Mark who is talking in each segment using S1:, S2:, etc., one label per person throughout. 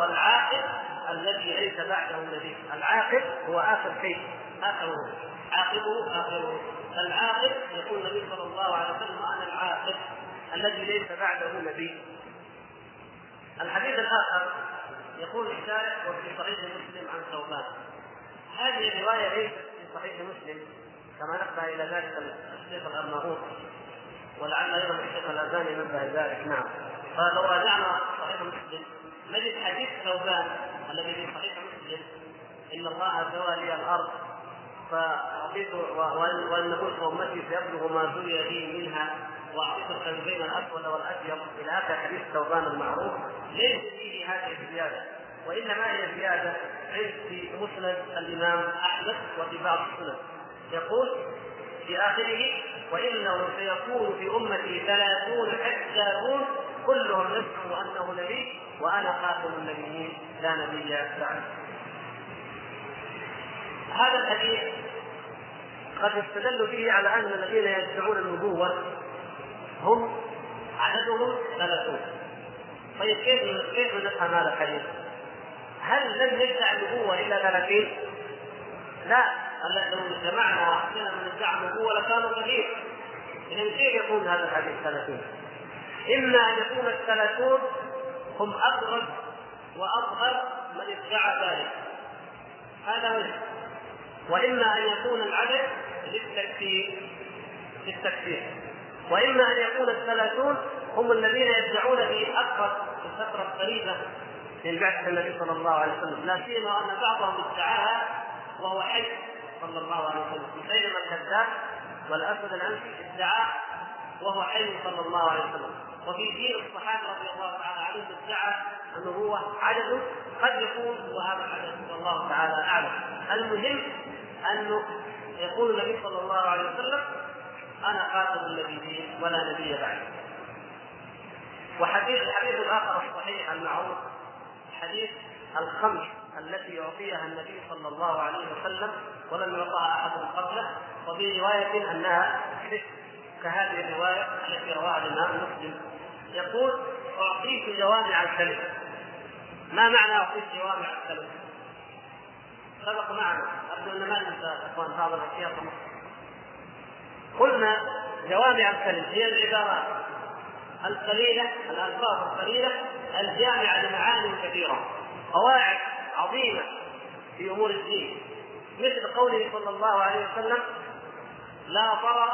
S1: والعاقب الذي ليس بعده نبي العاقب هو آخر شيء اخره عاقبه اخره العاقب يقول النبي صلى الله عليه وسلم أنا العاقب الذي ليس بعده نبي الحديث الآخر يقول الشارع وفي صحيح مسلم عن ثوبان. هذه الرواية ليست في صحيح مسلم كما نبه إلى ذلك الشيخ الارناؤوط ولعل أيضا الشيخ الازاني نبه ذلك. نعم. فلو راجعنا صحيح مسلم نجد حديث ثوبان الذي في صحيح مسلم إن الله سوى لي الأرض فأعطيت وان قلت أمتي سيبلغ ما زوي لي منها وأعطيت الكلبين الأسود والابيض إلى اخر حديث ثوبان المعروف ليس فيه هذه الزيادة وإنما هي زيادة في مسند الإمام أحمد وفي بعض السنن. يقول في آخره وإنه سيكون في أمتي ثلاثون كذابون كلهم يزعم أنه نبي وأنا خاتم النبيين لا نبي بعد هذا الحديث قد يستدل به على أن الذين يدعون النبوة هم عددهم ثلاثون طيب كيف كيف نفهم هذا الحديث؟ هل لم يدع النبوة إلا ثلاثين؟ لا لو جمعنا واحدنا من ادعى النبوة لكانوا كثير اذا كيف يكون هذا الحديث ثلاثين؟ إما أن يكون الثلاثون هم ابرز واظهر من ادعى ذلك. هذا وجه وإما أن يكون العدد للتكفير للتكفير. وإما أن يكون الثلاثون هم الذين يدعون في أقرب في الفترة القريبه من بعثة النبي صلى الله عليه وسلم. لا سيما أن بعضهم ادعاها وهو حي صلى الله عليه وسلم. مسيلمه الكذاب والاسود الانسي ادعى وهو حي صلى الله عليه وسلم. وفي دين الصحابة رضي الله تعالى عنهم ادعى هو عدد قد يكون وهذا العدد والله تعالى أعلم. المهم انه يقول النبي صلى الله عليه وسلم أنا خاتم النبيين ولا نبي بعد وحديث الحديث الآخر الصحيح المعروف حديث الخمس التي يعطيها النبي صلى الله عليه وسلم ولم يعطها أحد قبله وفي رواية أنها كهذه الرواية التي رواها الإمام مسلم. يقول اعطيت جوامع الكلم ما معنى اعطيت جوامع الكلم؟ سبق معنا. أرجو أن ما ننسى أخوان بعض الأشياء قلنا جوامع الكلم هي العبارات القليلة الألفاظ القليلة الجامعة لمعاني كثيرة. قواعد عظيمة في أمور الدين. مثل قوله صلى الله عليه وسلم لا ضرر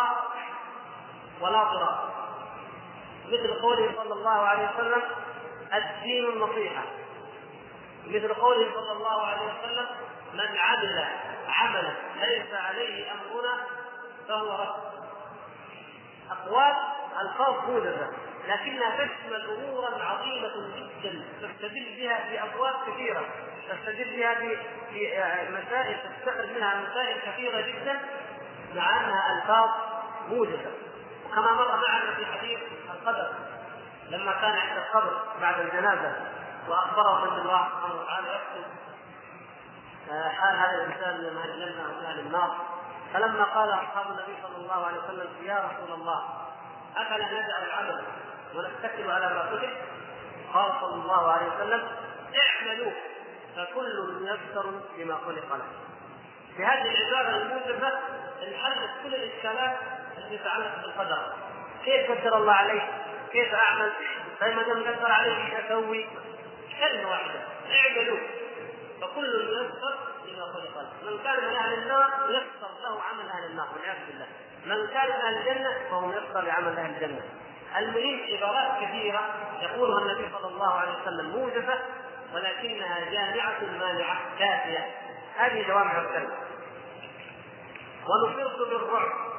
S1: ولا ضرار. مثل قوله صلى الله عليه وسلم الدين النصيحة. مثل قوله صلى الله عليه وسلم من عمل عملا ليس عليه أمرنا فهو رد. أقوال الفاظ موجزه لكنها تشمل أمورا عظيمة جدا تستدل بها في أبواب كثيرة تستدل بها في في مسائل تستخرج منها مسائل كثيرة جدا مع أنها ألفاظ موجزة. وكما مر معنا في حديث القدر. لما كان عند القبر بعد الجنازة وأخبره أن الله سبحانه وتعالى يكتب حال هذا الإنسان من أهل الجنه ومن أهل النار. فلما قال أصحاب النبي صلى الله عليه وسلم يا رسول الله أفلا ندع العمل ونتكل على ما كتب؟ قال صلى الله عليه وسلم اعملوا فكل ميسر لما خلق له. في هذه العبارة الموجبة انحلت كل الإشكالات التي تتعلق بالقدر. كيف قدر الله عليه؟ كيف أعمل؟ طيب ما دام قدر عليه إيش أسوي؟ كلمة واحدة. اعملوا. فكل ميسر لما خلق له من كان من أهل النار يسر له عمل أهل النار والعياذ بالله. من كان من أهل الجنة فهو ميسر لعمل أهل الجنة. المهم عبارات كثيرة يقولها النبي صلى الله عليه وسلم موجزة ولكنها جامعة مانعة كافية. هذه جوامع الكلمة. ونصرت بالرعب.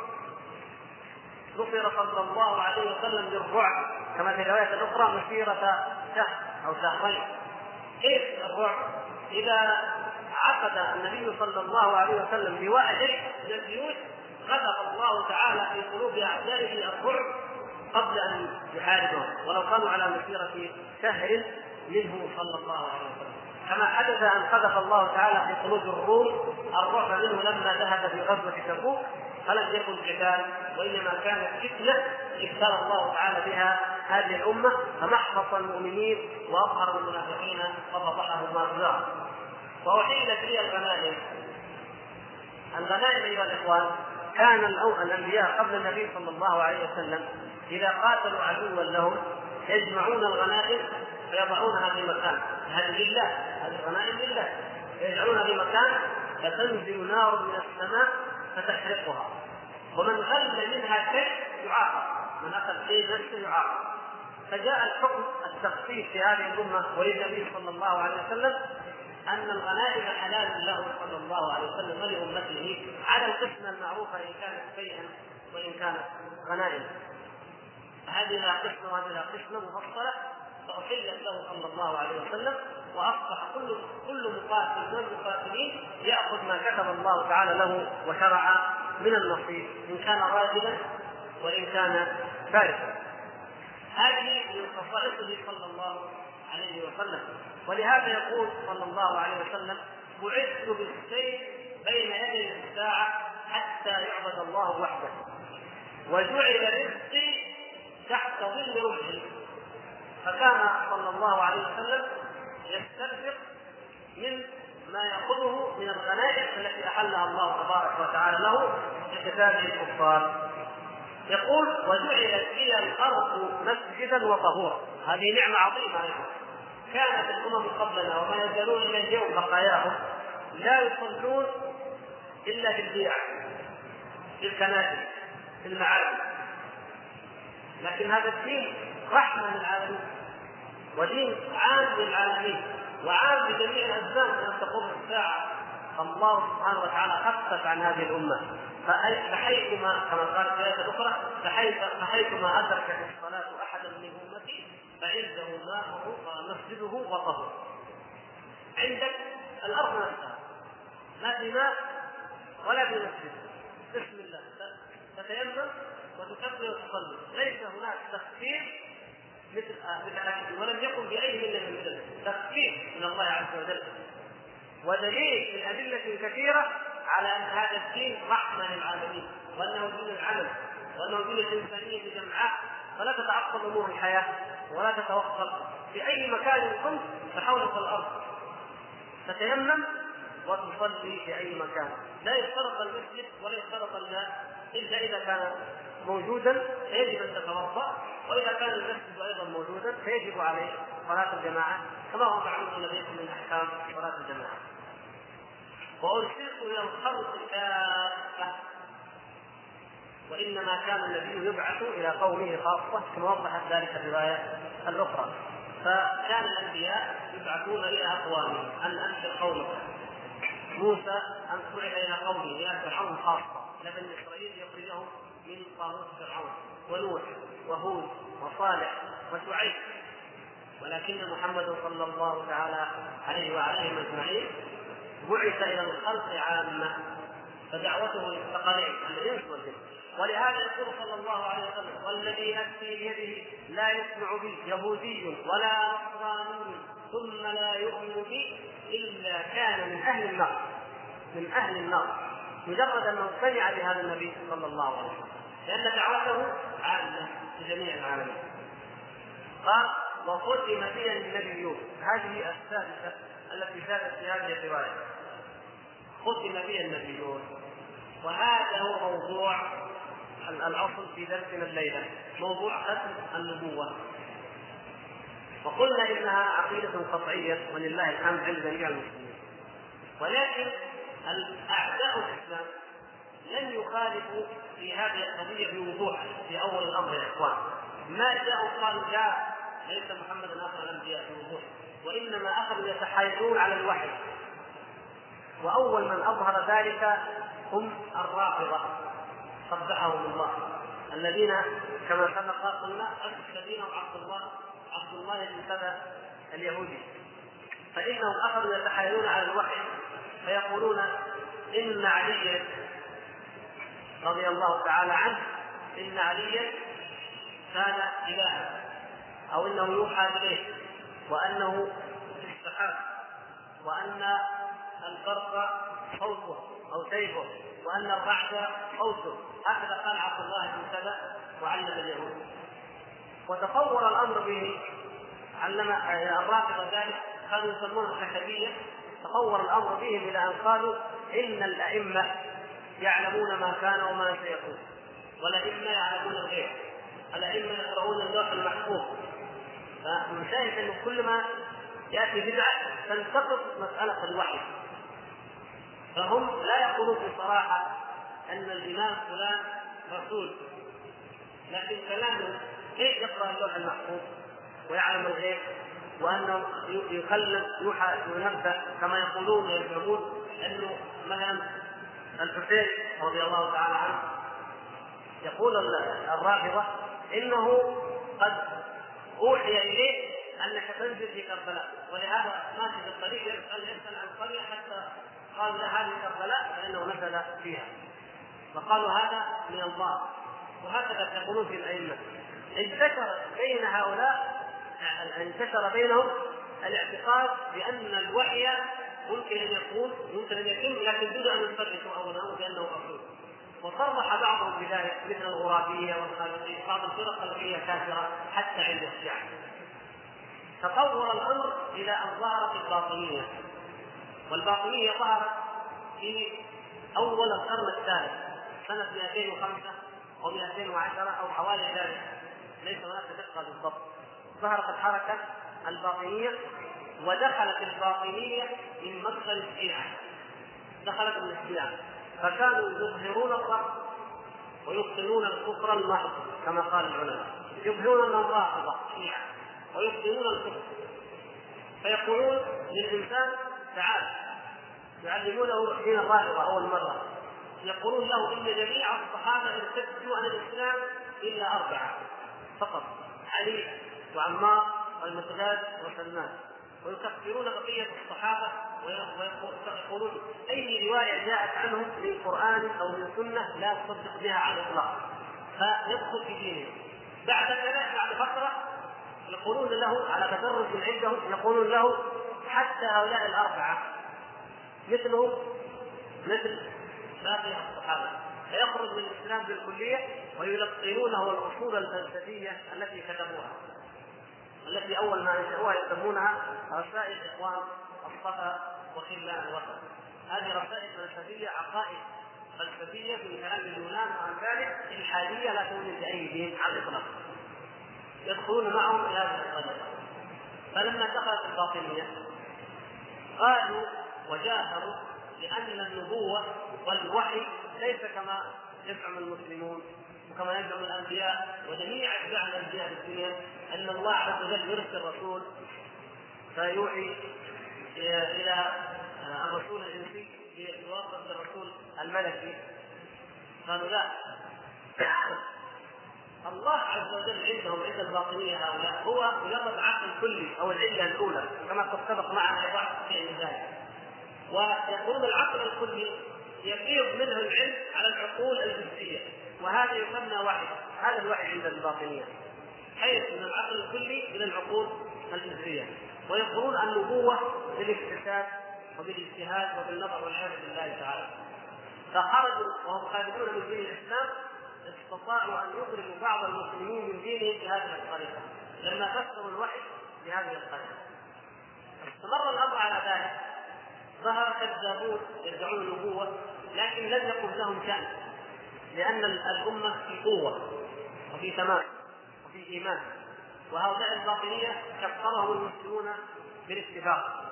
S1: نصر صلى الله عليه وسلم بالرعب كما في الروايه الاخرى مسيره شهر أو شهرين. كيف الرعب؟ إذا عقد النبي صلى الله عليه وسلم جيش من الجيوش غلق الله تعالى في قلوب أعدائه الرعب قبل أن يحاربهم. ولو كانوا على مسيره شهر منه صلى الله عليه وسلم. كما حدث أن قذف الله تعالى في قلوب الروم الرعب منه لما ذهب في غزوه تبوك. فلم يكن قتال وإنما كانت فتنة ابتلى الله تعالى بها هذه الأمة فمحبط المؤمنين وأظهر المنافقين وفضحهم ظهر وأحيلت لي الغنائم. الغنائم أيها الإخوان كان الأنبياء قبل النبي صلى الله عليه وسلم إذا قاتلوا عدوا لهم يجمعون الغنائم فيضعونها في مكان. هذه لله هذه الغنائم لله. يجعلونها في مكان فتنزل نار من السماء فتحرقها. ومن غل منها شيء يعاقب. من أخذ شيء نفسه يعاقب. فجاء الحكم التخصيص في هذه الأمة وللنبي صلى الله عليه وسلم أن الغنائم حلال له صلى الله عليه وسلم ولأمته على القسمه المعروفه إن كانت شيئا وإن كانت غنائم. هذه لها قسمه وهذه لها قسمه مفصلة. فأحلت له صلى الله عليه وسلم وأصبح كل كل مقاتل من المقاتلين يأخذ ما كتب الله تعالى له وشرع من النصيب إن كان راجلا وإن كان فارسا. هذه من خصائصه صلى الله عليه وسلم. ولهذا يقول صلى الله عليه وسلم بعثت بالسيف بين يدي الساعة حتى يعبد الله وحده وجعل رزقي تحت ظل رمحي. فكان صلى الله عليه وسلم يستنفق من ما يأخذه من الغنائم التي أحلها الله تبارك وتعالى له لقتال الكفار. يقول وجعلت لي الأرض مسجدا وطهورا. هذه نعمة عظيمة أيضا. كانت الأمم قبلنا وما يزالون إلى اليوم بقاياهم لا يصلون إلا في البيع في الكنائس في المعابد. لكن هذا الدين رحمة للعالمين. ودين عام للعالمين. وعام لجميع الازمان ان تقوم الساعة الله سبحانه وتعالى خفف عن هذه الأمة. فحيثما كما قال في الاخرى فحيث فحيثما ادركت الصلاة أحدا من أمتي فعنده ماءه مسجده وطهره. عندك الأرض نفسها. لا في ماء ولا في مسجد. بسم الله. تتيمم وتكبر وتصلي. ليس هناك تخفيف مثل مثل ولم يكن بأي مله من الملل تخفيف من الله عز وجل. ودليل من أدلة كثيرة على أن هذا الدين رحمه للعالمين وأنه دين العمل وأنه دين الإنسانية جمعاء. فلا تتعطل أمور الحياة ولا تتوقف. في أي مكان كنت فحولك الأرض. تتيمم وتصلي في أي مكان. لا يشترط المسجد ولا يشترط الماء إلا إذا كان موجودا فيجب أن تتوضأ وإذا كان المسجد أيضا موجودا فيجب عليه صلاة الجماعة كما هو معلوم لديكم من أحكام صلاة الجماعة. وأرسلت إلى الخلق كافة وإنما كان النبي يبعث إلى قومه خاصة كما وضحت ذلك الرواية الأخرى. فكان الأنبياء يبعثون إلى اقوامهم أن أنشر قومك. موسى أن بعث إلى قومه إلى فرعون خاصة لبني إسرائيل يخرجهم من طاغوت فرعون ونوح وهود وصالح وشعيب. ولكن محمد صلى الله تعالى عليه وعليهم أجمعين بعث إلى الخلق عامة فدعوته للثقلين الانس والجن ولهذا يقول صلى الله عليه وسلم والذي نفسي بيده لا يسمع بي يهودي ولا نصراني ثم لا يؤمن بي إلا كان من أهل النار. من أهل النار. مجرد أنه سمع بهذا النبي صلى الله عليه وسلم. لأن دعوته عامة لجميع العالمين. قال وختم بي النبيون هذه السادسة التي زادت في هذه الرواية. ختم بي النبيون وهذا هو موضوع الأصل في درسنا الليلة. موضوع ختم النبوة. وقلنا إنها عقيدة قطعية ولله الحمد عند جميع المسلمين. ولكن أعداء الإسلام لن يخالفوا في هذه القضية بوضوح في أول الأمر يا إخوان. ما جاءوا قالوا جاء ليس محمد آخر الأنبياء بوضوح وإنما أخذوا يتحايلون على الوحي. وأول من أظهر ذلك هم الرافضة قبحهم الله. الذين كما سبق قلنا الذين عبد الله عبد الله بن سبأ اليهودي. فإنهم أخذوا يتحايلون على الوحي فيقولون إن عليا رضي الله تعالى عنه إن عليا كان الها أو إنه يوحى إليه وأنه في وأن البرق صوته أو سيفه وأن الرعد قوسه هكذا قال عبد الله بن سبأ وعلم اليهود. وتطور الأمر به علم الرافضة ذلك كانوا يسمونه الخشبيه تطور الأمر بهم إلى ان قالوا إن الأئمة يعلمون ما كان وما سيكون. والأئمة يعلمون الغيب. الأئمة يقرؤون اللوح المحفوظ. فنشاهد انه كل ما يأتي بدعة تنتقص مسألة الوحي. فهم لا يقولون بصراحه أن الإمام فلان رسول. لكن كلامه كيف يقرأ اللوح المحفوظ ويعلم الغيب وأنه يخلد يوحى ينبه كما يقولون ويزعمون أنه مثلا الحسين رضي الله تعالى عنه يقول الرافضة إنه قد أوحي إليه أنك تنزل في كربلاء ولهذا ماشي في الطريق يسال يسأل عن القريه حتى قال له هذه كربلاء فإنه نزل فيها. فقالوا هذا من الله. وهكذا يقولون في الأئمة. انتشر بين هؤلاء انتشر بينهم الاعتقاد بأن الوحي ممكن أن يكون ممكن أن يتم لكن دون أن يفرقوا اولا بأنه مفروض وصرح بعضهم بذلك مثل الغرابية والخالقية. بعض الفرق هي كافرة حتى عند الشيعة. تطور الأمر إلى ان ظهرت الباطنية. والباطنية ظهرت في أول القرن الثالث سنة 205 أو 210 أو حوالي ذلك. ليس هناك دقة بالضبط. ظهرت الحركة الباطنية ودخلت الباطنية من مدخل الشيعه دخلت من الشيعه فكانوا يظهرون الرفض ويبطلون الكفر المحض كما قال العلماء. يظهرون انهم رافضه شيعه ويبطلون الكفر. فيقولون للإنسان تعال يعلمونه دين الرافضه أول مرة. يقولون له إن جميع الصحابة ارتدوا عن الإسلام إلا أربعة فقط علي وعمار والمقداد وسلمان ويكفرون بقية الصحابة ويقولون أي رواية جاءت عنهم من قران أو من سنه لا تصدق بها على الإطلاق. فيدخل في دينهم. بعد ذلك بعد فترة يقولون له على تدرج عندهم يقولون له حتى هؤلاء الأربعة مثلهم مثل باقي الصحابة. فيخرج من الإسلام بالكلية ويلقنونه الأصول الفلسفية التي كتبوها. التي أول ما انشأوها يسمونها رسائل إخوان الصفا وخلان الوطن. هذه رسائل فلسفية عقائد فلسفية في كلام اليونان ذلك الحاديه لا تؤمن باي دين على الإطلاق. يدخلون معهم إلى هذه الطريقة فلما دخلت الباطنية قالوا وجاهروا بأن النبوة والوحي ليس كما يزعم المسلمون وكما يزعم الأنبياء وجميع أتباع الأنبياء في الدنيا أن الله عز وجل يرسل رسول فيوحي إلى الرسول الإنسي بواسطه الرسول الملكي. قالوا لا. الله عز وجل عندهم عند الباطنيه هؤلاء. هو مجرد عقل كلي أو العلة الأولى كما قد سبق معنا بعض في ذلك. ويقولون العقل الكلي يفيض منه العلم على العقول الجزئيه وهذا يسمى وحي. هذا الوحي عند الباطنية. حيث من العقل الكلي إلى العقول الجزئية. ويقولون النبوة بالاكتساب وبالاجتهاد وبالنظر والعياذ بالله تعالى. فخرجوا وهم خارجون من دين الإسلام استطاعوا أن يخرجوا بعض المسلمين من دينهم بهذه الطريقة. لما فسروا الوحي بهذه الطريقة. استمر الأمر على ذلك. ظهر كذابون يدعون النبوة لكن لم يكن لهم شأن. لأن الأمة في قوة وفي تمام وفي إيمان. وهؤلاء الباطنية كفرهم المسلمون بالاتفاق.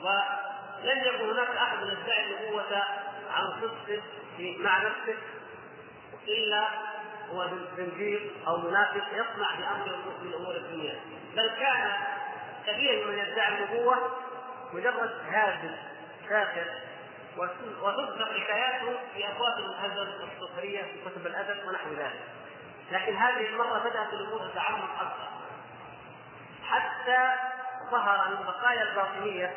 S1: ولم يكن هناك أحد يدعي النبوة عن صدق مع نفسه إلا هو زنجير أو منافق يصنع بأمر من أمور الدنيا. بل كان كثير من يدعي النبوة مجرد هازل ساخر وتذكر حكاياته في ابواب الهزل والسخرية في كتب الادب ونحو ذلك. لكن هذه المرة بدأت الأمور تتعمق أكثر. حتى ظهر من بقايا الباطنية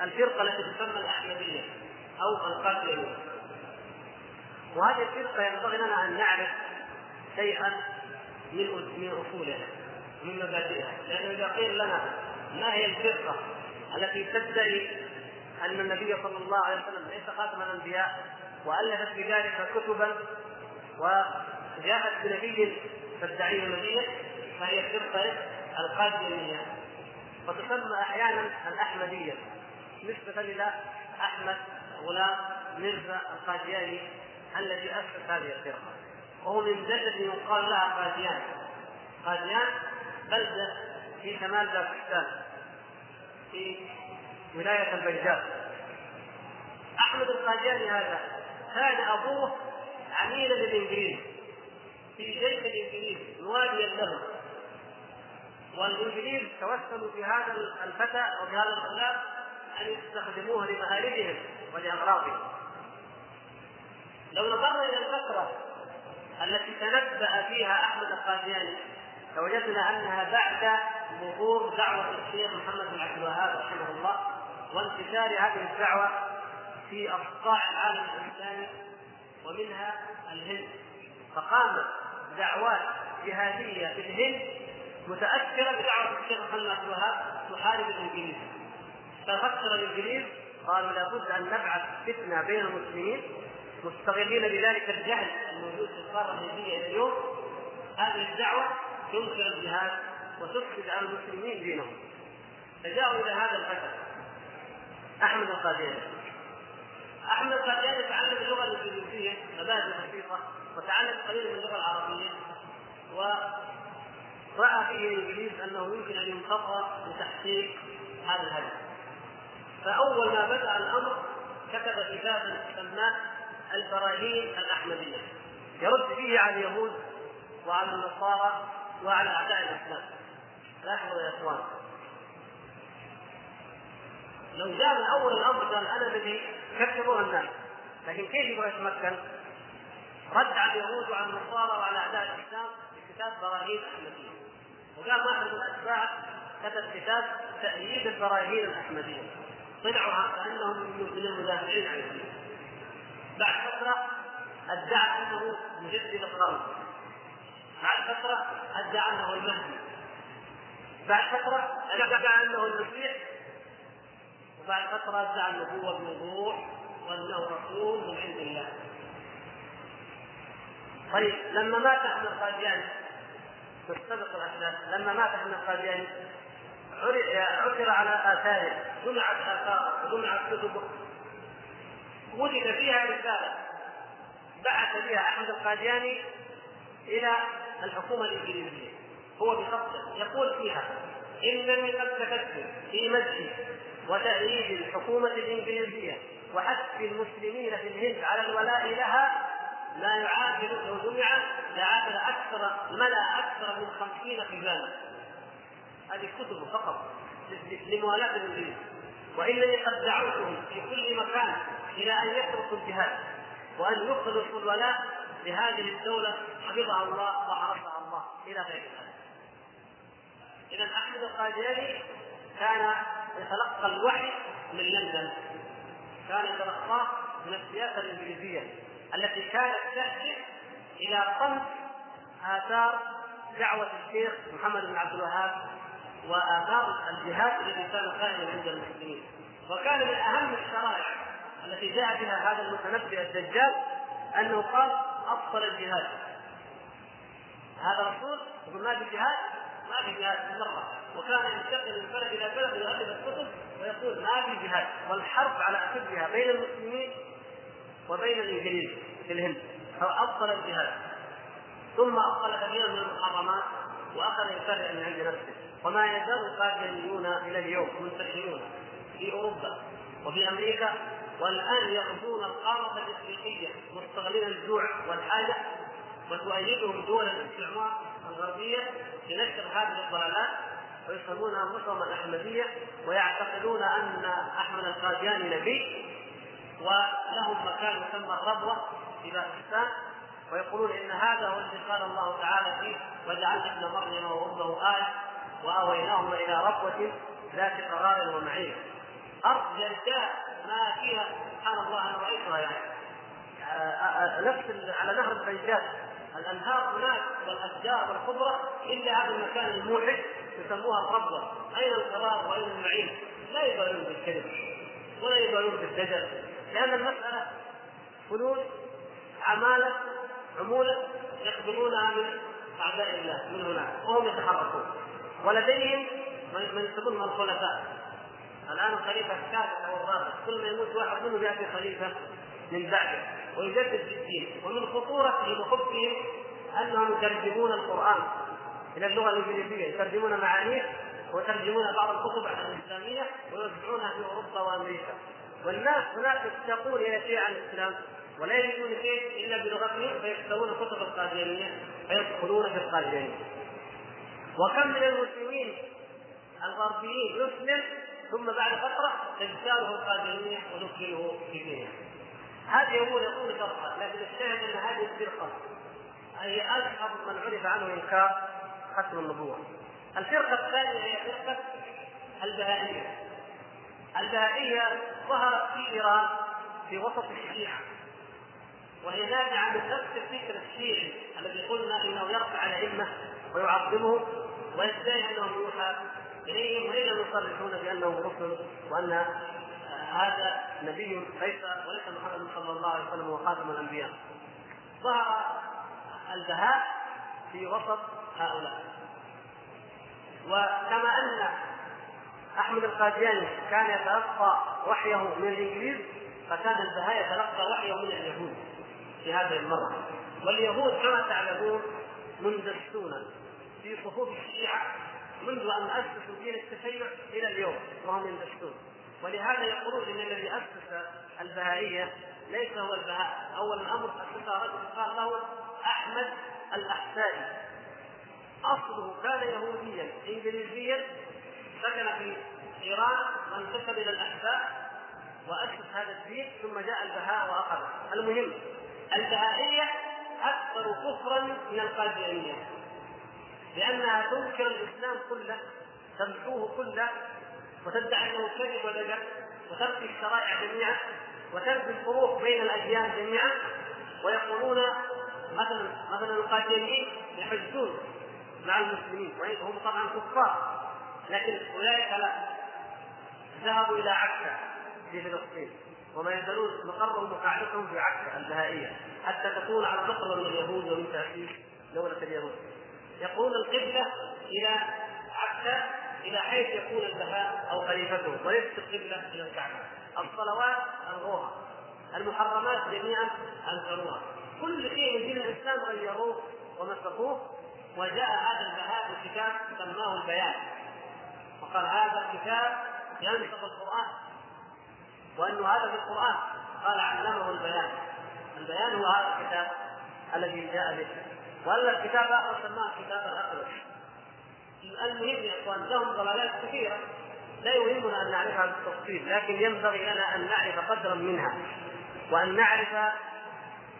S1: الفرقة التي تسمى الاحمديه أو القادريه وهذه الفرقة ينبغي لنا أن نعرف شيئا من من أصولها ومن مبادئها. لأنه إذا قيل لنا ما هي الفرقة التي تدعي أن النبي صلى الله عليه وسلم ليس خاتم الأنبياء وألفت بذلك كتبا وجاءت بنبي تدعيه النبي فهي فرقه القادميه وتسمى أحيانا الأحمدية نسبة إلى أحمد غلام ميرزا القادياني الذي أسس هذه الفرقة. وهو من بلده يقال لها قاديان. قاديان بلدة في شمال باكستان في ولاية البنجاب أحمد القادياني هذا كان أبوه عميلا للانجليز في جيش الإنجليز مواليا له. والإنجليز توسلوا في هذا الفتى وبهذا الغلام أن يستخدموه لمهاربهم ولأغراضهم. لو نظرنا إلى الفترة التي تنبأ فيها أحمد القادياني لوجدنا أنها بعد ظهور دعوة الشيخ محمد بن عبد الوهاب رحمه الله وانتشار هذه الدعوة في اصقاع العالم الإسلامي ومنها الهند. فقامت دعوات جهادية في الهند متأثرة بدعوة الشيخ محمد الوهاب تحارب الإنجليز. ففكر الإنجليز قالوا لابد أن نبعث فتنة بين المسلمين مستغلين بذلك الجهل الموجود في القارة الهندية إلى اليوم. هذه الدعوة تنكر الجهاد وتفسد على المسلمين دينهم. فجاءوا إلى هذا الفتى. أحمد القادياني أحمد القادياني تعلم اللغة الإنجليزية مبادئ بسيطة وتعلم قليلا من اللغة العربية ورأى فيه الإنجليز أنه يمكن أن ينتقى لتحقيق هذا الهدف. فأول ما بدأ الأمر كتب كتابا سماه البراهين الأحمدية. يرد فيه على اليهود وعلى النصارى وعلى أعداء الإسلام. لاحظوا يا إخوان. لو جاء من أول الأمر قال أنا الذي كذبوها الناس. لكن كيف يبغى يتمكن؟ رد على اليهود وعلى النصارى وعلى اعداء الاسلام بكتاب براهين أحمدية. وقال واحد من الأتباع كتب كتاب تأييد البراهين الأحمدية. طلعوا كأنهم من المدافعين عن الدين. بعد فترة أدعى أنه مجدد القرن بعد فترة أدعى أنه المهدي. بعد فترة أدعى أنه المسيح. وبعد فترة ادعى النبوة بوضوح وأنه رسول من عند الله. طيب لما مات أحمد القادياني تستبق الأحداث لما مات أحمد القادياني عثر على آثاره جمعت آثاره وجمعت كتبه. وجد فيها رسالة بعث بها أحمد القادياني إلى الحكومة الإنجليزية. هو بخطه يقول فيها إنني قد كتبت في مجلس وتأييد الحكومة الإنجليزية وحث المسلمين في الهند على الولاء لها لا يعادل لو جمع لعادل أكثر ملأ أكثر من خمسين خزانة هذه كتبه فقط لموالاة الإنجليز وإنني قد دعوتهم في كل مكان إلى أن يتركوا الجهاد وأن يخلصوا الولاء لهذه الدولة حفظها الله وحرسها الله إلى غير ذلك. إذا أحمد القادياني كان يتلقى الوحي من لندن. كان يتلقاه من السياسة الإنجليزية التي كانت تأتي إلى طمس آثار دعوة الشيخ محمد بن عبد الوهاب وآثار الجهاد الذي كان قائما عند المسلمين. وكان من أهم الشرائع التي جاء بها هذا المتنبئ الدجال أنه قال أبطل الجهاد. هذا الرسول يقول ما في جهاد؟ ما في جهاد مرة وكان ينتقل من بلد إلى بلد ويؤلف الكتب ويقول ما في جهاد. والحرب على أشدها بين المسلمين وبين الإنجليز في الهند. فأبطل الجهاد. ثم أبطل كثيرا من المحرمات وأخذ يفرع من عند نفسه. وما يزال القاديانيون إلى اليوم منتشرون في أوروبا وفي أمريكا. والآن يغزون القاره الإفريقية مستغلين الجوع والحاجة وتؤيدهم دول الاستعمار. الغربيه لنشر هذه الضلالات ويسمون انفسهم الأحمدية ويعتقدون أن أحمد القادياني نبي ولهم مكان يسمى الربوة في باكستان ويقولون إن هذا هو الذي قال الله تعالى فيه وجعلنا ابن مريم وأمه آية وأويناهما إلى ربوة ذات قرار ومعين أرض جرداء ما فيها سبحان الله أنا رأيتها يعني. آه، آه، آه، نفس على نهر البيجات الأنهار هناك والأشجار والخضرة إلا هذا المكان الموحد يسموها الربوه أين القرار وأين المعين لا يبالون بالكذب ولا يبالون بالدجل لأن المسألة فلوس عمالة عمولة يقبلونها من أعداء الله من هناك وهم يتحركون. ولديهم من يسمونهم الخلفاء. الآن الخليفه السادس أو الرابع كل ما يموت واحد منهم يأتي خليفة. من بعده ويجدد في الدين ومن خطورته وخبثهم أنهم يترجمون القرآن إلى اللغة الإنجليزية يترجمون معانيه ويترجمون بعض الكتب الإسلامية ويوزعونها في أوروبا وأمريكا. والناس هناك يشتاقون إلى شيء عن الإسلام ولا يجدون شيء إلا بلغتهم فيشترون كتب القاديانيه فيدخلون في القاديانيه وكم من المسلمين الغربيين يسلم ثم بعد فترة تجتاله القادمية وندخله في دينه. هذه يقول يقول فرقه لكن الشاهد أن هذه الفرقة هي اشهر من عرف عنه إنكار ختم النبوة. الفرقة الثانية هي فرقه البهائية. البهائية ظهرت في إيران في وسط الشيعة وهي نابعة من نفس الفكر الشيعي الذي قلنا إنه يرفع الأئمة ويعظمهم ويدعي انه يوحى إليهم وإن يصرحون بانه رسل وأن هذا نبي ليس وليس محمد صلى الله عليه وسلم هو خاتم الأنبياء. ظهر البهاء في وسط هؤلاء. وكما أن أحمد القادياني كان يتلقى وحيه من الإنجليز فكان البهاء يتلقى وحيه من اليهود في هذه المرة. واليهود كما تعلمون مندسون في صفوف الشيعة منذ أن أسسوا دين التشيع إلى اليوم وهم يندسون ولهذا يقولون إن الذي أسس البهائية ليس هو البهاء. أول الأمر اسسها رجل قال له أحمد الاحسائي أصله كان يهوديا انجليزيا سكن في إيران وانتسب إلى الأحساء وأسس هذا الدين ثم جاء البهاء وأخذه. المهم البهائية أكثر كفرا من القاديانيه لأنها تنكر الإسلام كله تمحوه كله وتدعي أنه كذب ودجل وتنفي الشرائع جميعا وتنفي الفروق بين الأديان جميعا ويقولون مثلا مثلا القاديانيين يحجون مع المسلمين وهم طبعا كفار لكن أولئك لا. ذهبوا إلى عكا في فلسطين وما يزالون مقرهم وقاعدتهم في عكا البهائية حتى تكون على نقرة من اليهود ومن تأسيس دولة اليهود. يقول القبلة إلى عكا إلى حيث يكون البهاء أو خليفته وليست القبلة إلى الكعبة. الصلوات ألغوها المحرمات جميعا أنكروها كل شيء من دين الإسلام غيروه ومسكوه وجاء هذا البهاء بكتاب سماه البيان. وقال هذا كتاب ينسخ القرآن. وأنه هذا في القرآن قال علمه البيان. البيان هو هذا الكتاب الذي جاء به. واما الكتاب آخر سماه كتاب الاقلش المهم يا إخوان لهم ضلالات كثيرة. لا يهمنا أن نعرفها بالتفصيل لكن ينبغي لنا أن نعرف قدرا منها. وأن نعرف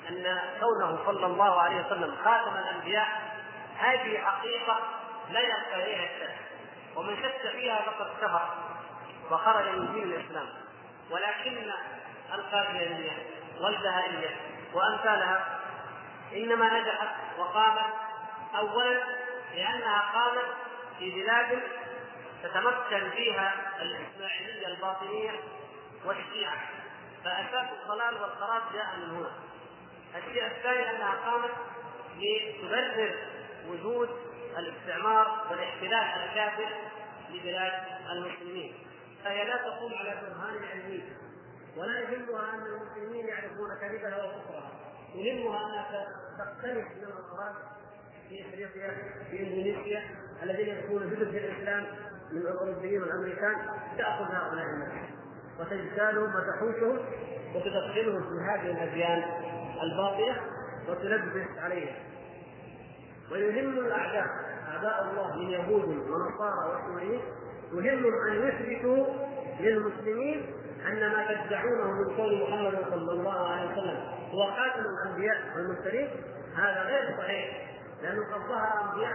S1: أن كونه صلى الله عليه وسلم خاتم الأنبياء هذه حقيقة لا يخفى اليها الشك. ومن شك فيها فقد كفر وخرج من دين الإسلام. ولكن القادرية والبهائيه وأمثالها إنما نجحت وقامت اولا لأنها قامت في بلاد تتمكن فيها الإسماعيلية الباطنية والشيعة. فأساس الضلال والخراب جاء من هنا. الشيء الثاني أنها قامت لتبرر وجود الاستعمار والاحتلال الكافر لبلاد المسلمين. فهي لا تقوم على برهان علمي. ولا يهمها أن المسلمين يعرفون كذبها وكفرها. يهمها أنها تختلف من الافراد في افريقيا في إندونيسيا الذين يكونون جزء في الإسلام من الاوروبيين والامريكان تأخذ هؤلاء الناس. وتجتالهم وتحوشهم وتدخلهم في هذه الأديان الباطلة وتلبس عليهم ويهم الأعداء اعداء الله من يهود ونصارى وسوريين يهمهم أن يثبتوا للمسلمين ان ما تدعونه من قول محمد صلى الله عليه وسلم هو خاتم الأنبياء والمرسلين. هذا غير صحيح. لأنه قد ظهر أنبياء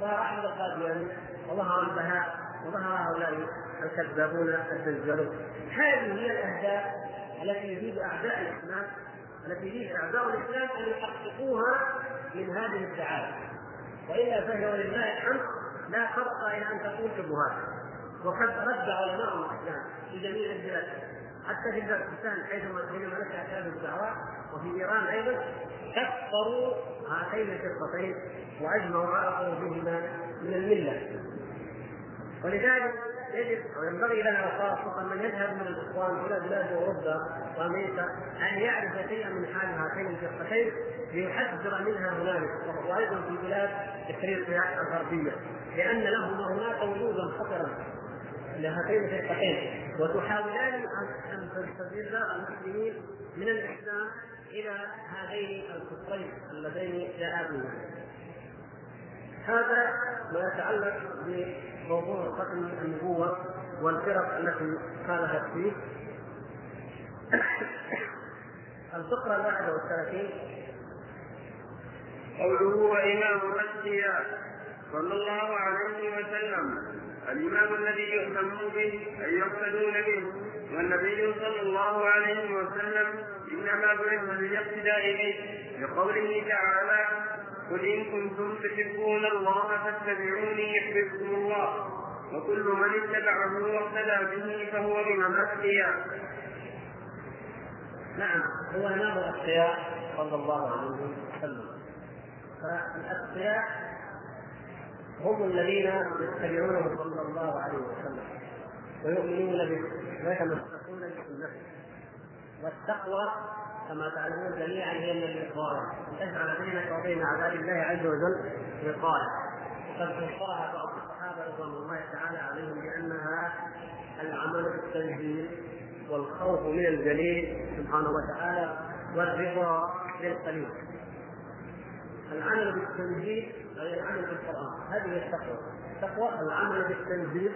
S1: ظهر أحمد القادياني وظهر البهاء وظهر هؤلاء الكذابون الدجالون هذه هي الاهداف التي يريد أعداء الإسلام التي يريد أعداء الإسلام أن يحققوها من هذه الدعاية. وإلا فهي ولله الحمد لا فرق إلى أن تكون شبهات. وقد رد علماء الإسلام في جميع البلاد حتى في باكستان حيثما حينما نشأت هذه الدعوات وفي إيران أيضا كفروا هاتين الفرقتين واجمعوا على خروجهما من الملة. ولذلك يجب وينبغي لنا خاصة من يذهب من الإخوان إلى بلاد أوروبا وأمريكا أن يعرف شيئا من حال هاتين الفرقتين ليحذر منها هنالك. وأيضا في بلاد إفريقيا الغربية لأن لهما هناك وجودا خطرا. لهاتين الفرقتين وتحاولان أن تستفيد المسلمين من الإسلام إلى هذين الكفرين اللذين جاء بهما هذا ما يتعلق بموضوع ختم النبوة والفرق التي خالفت فيه. الفقرة الواحدة والثلاثين.
S2: قوله وإمام الأشقياء صلى الله عليه وسلم الإمام الذي يهتم به أن يقتدون به والنبي صلى الله عليه وسلم إنما بعث للاقتداء به لقوله تعالى قل إن كنتم تحبون الله فاتبعوني يحببكم الله وكل من اتبعه واقتدى به فهو من الأتقياء.
S1: نعم هو إمام الأتقياء صلى الله عليه وسلم. فالأتقياء هم الذين يتبعونه صلى الله عليه وسلم ويؤمنون به ويتمسكون بسنته. والتقوى كما تعلمون جميعا هي من الوقايه ان تجعل بينك وبين عذاب الله عز وجل وقاية. وقد فسرها بعض الصحابة رضوان الله تعالى عليهم بأنها العمل بالتنزيل والخوف من الجليل سبحانه وتعالى والرضا بالقليل. العمل بالتنزيل اي العمل بالقرآن. هذه التقوى. التقوى العمل بالتنزيل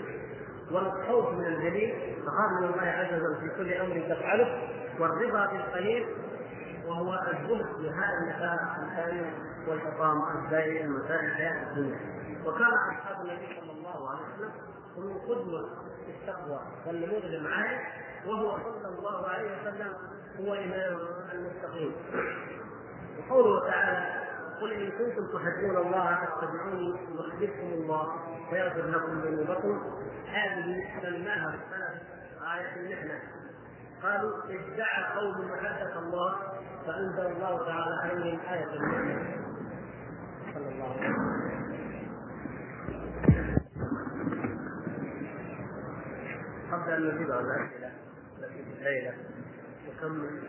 S1: والخوف من الجليل. تخاف من الله عز وجل في كل أمر تفعله. والرضا بالقليل. وهو الزهد بهذا المساء الثاني والحطام الدائم مسائل الحياة الدنيا. وكان أصحاب النبي صلى الله عليه وسلم هم قدوة في التقوى والنموذج المعارف وهو صلى الله عليه وسلم هو إمام المتقين. وقوله تعالى قل إن كنتم تحبون الله فاتبعوني يحببكم الله ويغفر لكم ذنوبكم. هذه سماها السلف آية المحنة. قالوا ادعى قوم محبة الله فأنزل الله تعالى عليهم آية المحنة. صلى الله عليه وسلم. قبل أن نجيب على الأسئلة التي في الليلة نكمل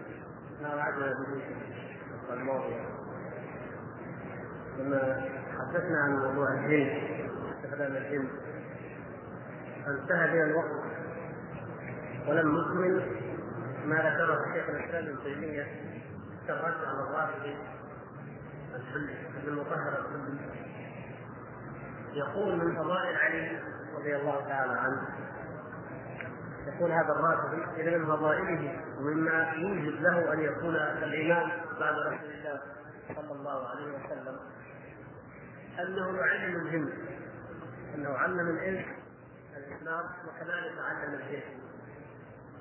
S1: ما وعدنا به الماضية لما حدثنا عن موضوع الجن استخدام الجن فانتهى بنا الوقت. ولم نكمل ما ذكره شيخ الإسلام ابن تيمية في الرد على الرافضي ابن المطهر الحلي يقول من فضائل علي رضي الله تعالى عنه يقول هذا الرافضي إذا من فضائله ومما يوجب له أن يكون الإمام بعد رسول الله صلى الله عليه وسلم. أنه يعلم الجن. أنه علم الإنس الإسلام وكذلك علم الجن.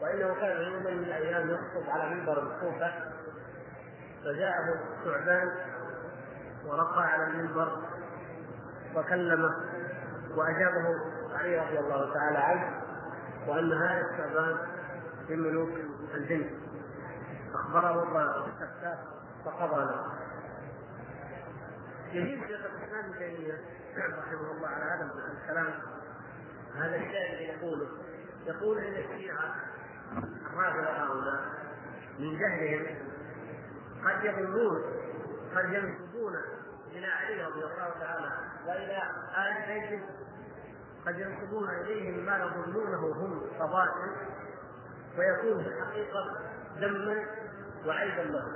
S1: وإنه كان يوما من الأيام يخطب على منبر الكوفة فجاءه ثعبان ورقى على المنبر وكلمه وأجابه علي رضي الله تعالى عنه وأن هذا الثعبان من ملوك الجن. أخبره السفاح فقضى له. يجيب شيخ الإسلام ابن رحمه الله على هذا الكلام. هذا الذي يقوله يقول إن الشيعة الرافضه هؤلاء من جهلهم قد يظنون قد ينسبون إلى علي رضي الله تعالى وإلى آل بيته قد ينسبون إليهم ما يظنونه هم فضائل ويكون في الحقيقة ذما وعيبا لهم.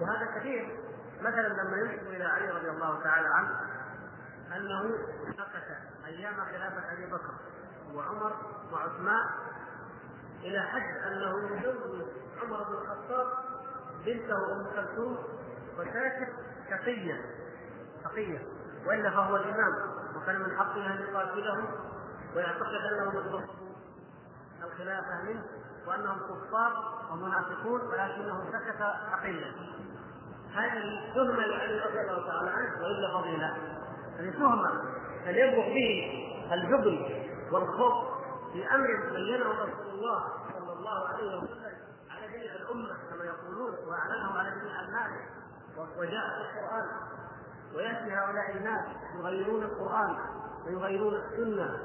S1: وهذا كثير. مثلا لما ينسب إلى علي رضي الله تعالى عنه أنه مكث أيام خلافة أبي بكر وعمر وعثمان إلى حد أنه يزوج عمر بن الخطاب بنته أم كلثوم وساكت تقيا تقيا والا فهو الإمام وكان من حقه أن يقاتله ويعتقد أنهم يطلبوا الخلافة منه وأنهم كفار ومنافقون ولكنه سكت تقيا هذه تهمه لعلي رضي الله تعالى عنه والا فضيلة. هذه تهمه فليبرق به الجبن والخوف في أمر بينه رسول الله صلى الله عليه وسلم على جميع الأمة كما يقولون وأعلنه على جميع الناس وجاء في القرآن. ويأتي هؤلاء الناس يغيرون القرآن ويغيرون السنة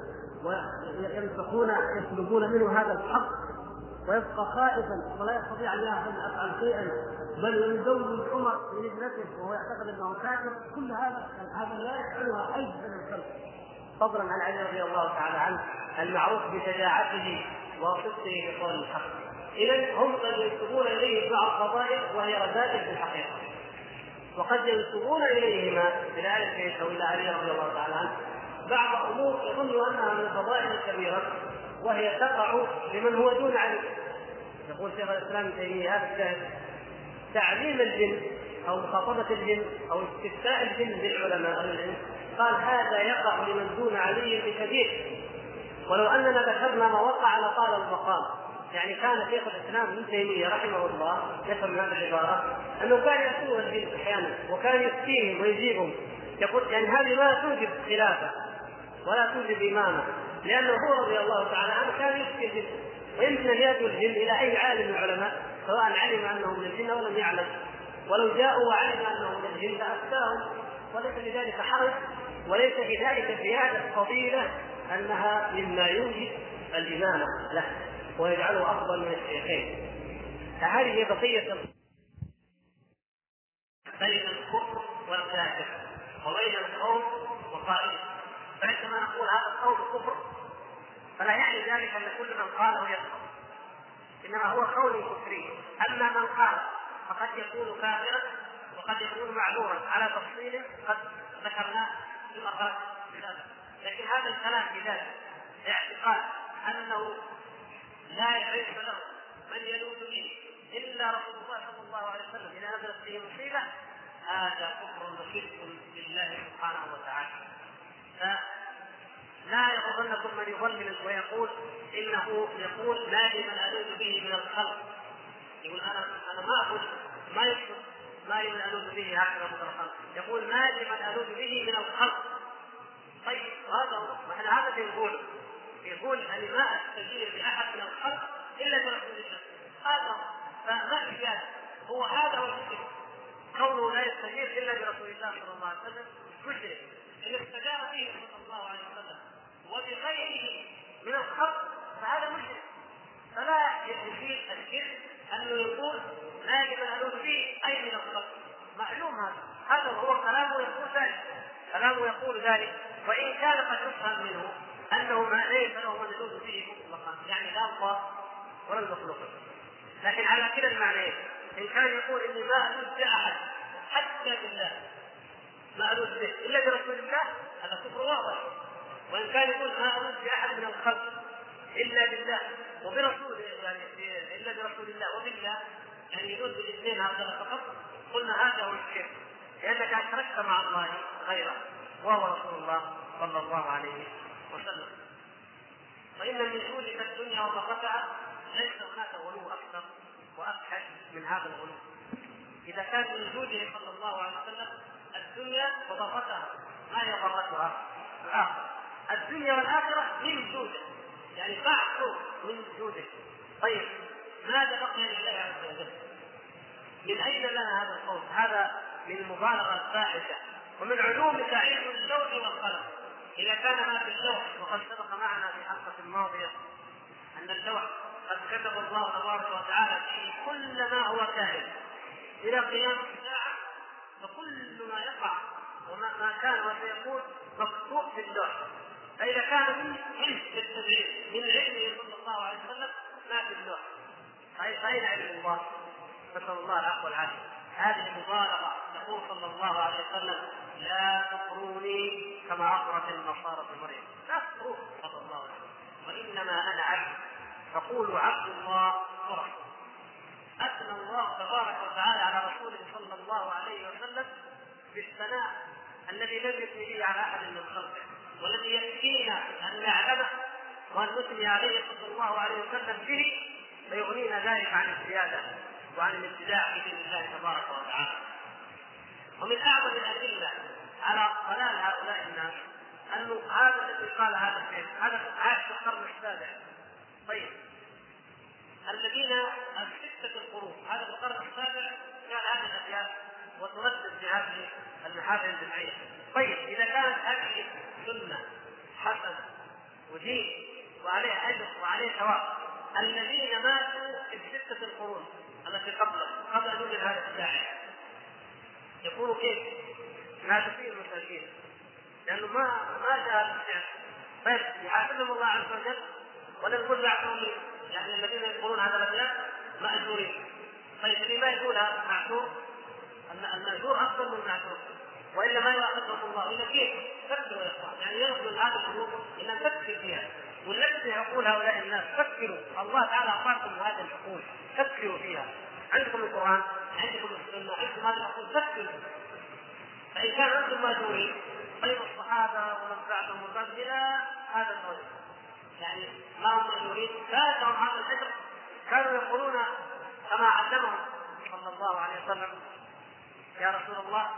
S1: ويمسكون يسلبون منه هذا الحق ويبقى خائفا ولا يستطيع أن يفعل شيئا بل يزوج عمر من ابنته وهو يعتقد أنه كافر كل هذا هذا لا يفعلها أي من الخلق. فضلا عن علي رضي الله تعالى عنه المعروف بشجاعته وصدقه في قول الحق. اذا هم قد ينسبون إليه بعض الفضائل وهي رذائل في الحقيقة. وقد ينسبون إليهما إلى ال البيت أو إلى علي رضي الله تعالى عنه بعض أمور يظن أنها من الفضائل الكبيرة. وهي تقع لمن هو دون علم. يقول شيخ الإسلام ابن تيمية هذا الشاهد. تعليم الجن أو مخاطبة الجن أو استفتاء الجن للعلماء أهل العلم قال هذا يقع لمن دون علي بكثير ولو أننا ذكرنا ما وقع لطال المقام. يعني كان شيخ الإسلام ابن تيمية رحمه الله يفهم هذه العبارة أنه كان يسوء الجن أحيانا وكان يفتيهم ويجيبهم. يقول يعني هذه ما توجب خلافة ولا توجب إمامة. لأنه هو رضي الله تعالى عنه كان يفتي الجن. ويمكن ان يأتوا الجن إلى أي عالم من العلماء سواء علم انه من الجن ولم يعلم. ولو جاءوا وعلم انه من الجن لأفتاهم. وليس لذلك حرج وليس بذلك زيادة فضيلة أنها مما يوجب الإمامة له ويجعله أفضل من الشيخين. فهذه بقية بين الكفر والكافر وبين القوم وقائله فعندما نقول هذا القول كفر فلا يعني ذلك أن كل من قاله يكفر. إنما هو قول كفري. أما من قال فقد يكون كافرا وقد يكون معذورا. على تفصيل قد ذكرناه في المقالات لكن هذا الكلام بذاته اعتقاد أنه لا علم له من يلوذ به إلا رسول الله صلى الله عليه وسلم. اذا نزلت به مصيبة هذا كفر وشرك بالله سبحانه وتعالى. فلا يغرنكم من يضلل ويقول إنه يقول ما لمن الوذ به من الخلق. يقول أنا أنا ما أقول ما يقصد ما لمن الوذ به هكذا من الخلق. يقول ما لمن الوذ به من الخلق. طيب هذا هو. إحنا هذا اللي نقوله يقول اني ما أستجير لأحد من الخلق إلا برسول الله؟ هذا فما في هو هذا هو كونه لا يستجير إلا برسول الله صلى الله عليه وسلم مشرك. ان استجار به صلى الله عليه وسلم وبغيره من الخلق فهذا مشرك. فلا يفيد الشرك أنه يقول ما الوذ به أي من الخلق. معلوم هذا. هذا هو كلامه يقول ذلك. كلامه يقول ذلك. وإن كان قد يفهم منه أنه ما ليس له يجوز به مطلقا. يعني لا الله ولا المخلوق. لكن على كلا المعنيين إن كان يقول إني ما الوذ باحد حتى بالله. ما الوذ به الا برسول الله؟ هذا كفر واضح. وإن كان يقول ما الوذ باحد من الخلق إلا بالله وبرسول يعني إلا برسول الله وبالله يعني يجوز بالاثنين هكذا فقط قلنا هذا هو الشرك. لأنك أشركت مع الله غيره وهو رسول الله صلى الله عليه وسلم. وإن من جودك الدنيا وفقتها ليس هناك غلو أكثر وابحث من هذا الغلو. إذا كان من صلى الله عليه وسلم الدنيا وضرتها ما هي ضرتها؟ الآخرة. الدنيا والآخرة من جودة. يعني بعض من جودة. طيب ماذا بقي لله عز وجل؟ من أين لنا هذا القول؟ هذا من المبالغه الفاحشه ومن علومك علم اللوح والقلم إذا كان ما في اللوح وقد سبق معنا في حلقة ماضية أن اللوح قد كتب الله تبارك وتعالى فيه كل ما هو كائن. إلى قيام الساعة فكل يقع وما ما كان وسيكون مكتوب في اللوح. فإذا كان من منه بالتدريب من علمه صلى الله عليه وسلم ما في اللوح. فاين علم الله؟ نسأل الله العفو والعافية. هذه مبالغه يقول صلى الله عليه وسلم لا تطروني كما اطرت النصارى في مريم. لا تطروني صلى الله عليه وسلم وإنما أنا عبد. فقولوا عبد الله ورسوله. أثنى الله تبارك وتعالى على رسوله صلى الله عليه وسلم بالثناء الذي لم يثني به على أحد من خلقه والذي يكفينا أن نعلمه وأن نثني عليه صلى الله عليه وسلم به فيغنينا ذلك عن الزيادة وعن الابتداع في دين الله تبارك وتعالى. ومن أعظم الأدلة على ضلال هؤلاء الناس انه هذا الذي قال هذا الشيء هذا عاش القرن السابع. طيب. الذين الستة القرون هذا القرن السابع كان هذه الأبيات وتردد في هذه المحافل الجمعية طيب إذا كانت هذه سنة حسنة ودين وعليه أجر وعليه ثواب الذين ماتوا في الستة القرون التي قبله قبل أن يوجد هذا الداعي يكونوا كيف؟ ماتوا فيه المساكين لأنه ما ما جاء طيب يحاسبهم الله عز وجل ولا نقول بعضهم يعني الذين يقولون هذا الأبيات مأجورين. طيب اللي ما يقولها معذور المأجور أفضل من المعذور وإلا ما يؤاخذهم الله. الا كيف؟ فكروا يا إخوان. يعني ينقل هذه الأمور إلى نفكر فيها. وننبه عقول هؤلاء الناس فكروا. الله تعالى أعطاكم هذه العقول فكروا فيها. عندكم القرآن؟ عندكم السنة؟ عندكم هذه العقول فكروا. فإن كان أنتم ماجورين طيب الصحابة ومن بعدهم ومن بعد إلى هذا الرجل يعني ما هم ماجورين فاتهم هذا الفكر كانوا يقولون كما علمهم صلى الله عليه وسلم يا رسول الله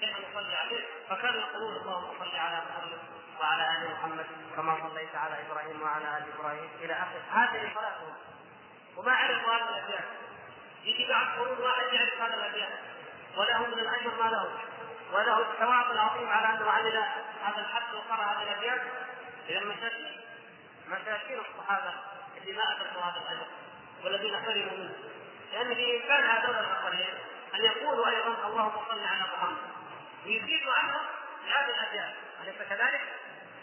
S1: كيف نصلي عليه؟ فكانوا يقولون اللهم صل على محمد وعلى آل محمد كما صليت على إبراهيم وعلى آل إبراهيم إلى آخر. هذه صلاتهم وما عرفوا هذا الأبيات؟ يجي بعد قرون واحد يعرف هذا الأبيات. وله من الأجر ما له. وله الثواب العظيم على أنه عمل هذا الحد وقرأ هذه الأبيات. إلى المساكين مساكين الصحابة اللي ما أدركوا هذا الأجر والذين حرموا منه. لأن بامكان هذول الأخرين أن يقولوا أيضا اللهم صل على محمد. ويزيدوا عنهم بهذه الابيات اليس كذلك؟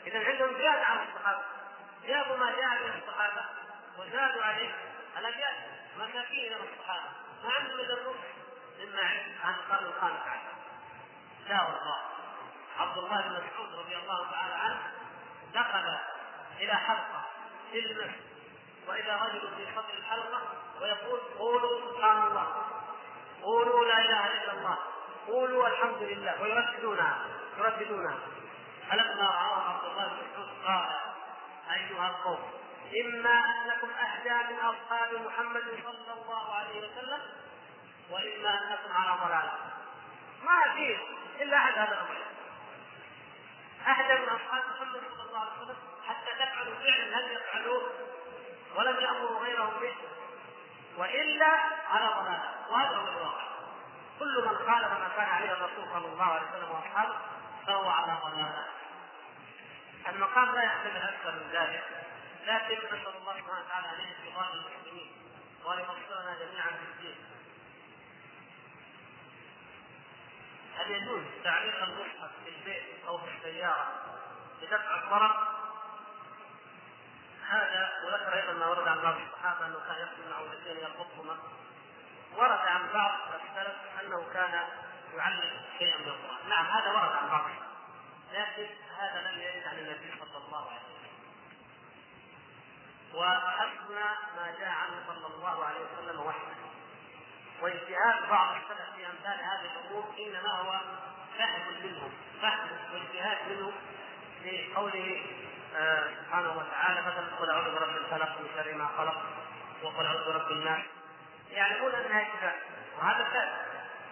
S1: إذا عندهم زياده عن الصحابة. جابوا ما جاء من الصحابة وزادوا عليه الابيات مساكين من الصحابة. ما عندهم إلا النص مما عن القرن الخامس عشر لا والله. عبد الله بن مسعود رضي الله تعالى عنه دخل إلى حلقة في المسجد. واذا رجل في صدر الحلقة ويقول قولوا سبحان الله. قولوا لا إله إلا الله. قولوا الحمد لله. ويرددونها يرددونها فلما رآه عبد الله بن مسعود قال أيها القوم إما أنكم أهدى من أصحاب محمد صلى الله عليه وسلم وإما أنكم على ضلالة. ما في إلا أحد هذا الأمر. أهدى من أصحاب محمد صلى الله عليه وسلم حتى تفعلوا فعلا لم يفعلوه؟ ولم يأمروا غيرهم به. وإلا على ضلالة وهذا هو الواقع كل من خالف ما كان عليه الرسول صلى الله عليه وسلم وأصحابه فهو على ضلالة. المقام لا يحتمل أكثر من ذلك لكن نسال الله سبحانه وتعالى أن يهدي المسلمين وأن يبصرنا جميعا في الدين. هل يجوز تعليق المصحف في البيت أو في السيارة لدفع الضرر؟ هذا وذكر أيضا ما ورد عن بعض الصحابة أنه كان يقتل من عودتين يربطهما ورد عن بعض السلف أنه كان يعلم شيئا من القرآن، نعم هذا ورد عن بعض لكن هذا لم يرد عن النبي صلى الله عليه وسلم. وحسبنا ما جاء عنه صلى الله عليه وسلم وحده. واجتهاد بعض السلف في أمثال هذه الأمور إنما هو فهم منهم، فهم واجتهاد منهم في قوله آه سبحانه وتعالى مثلا قل أعوذ برب الفلق من شر ما خلق وقل أعوذ برب الناس. يعلمون إنها شفاء وهذا ثابت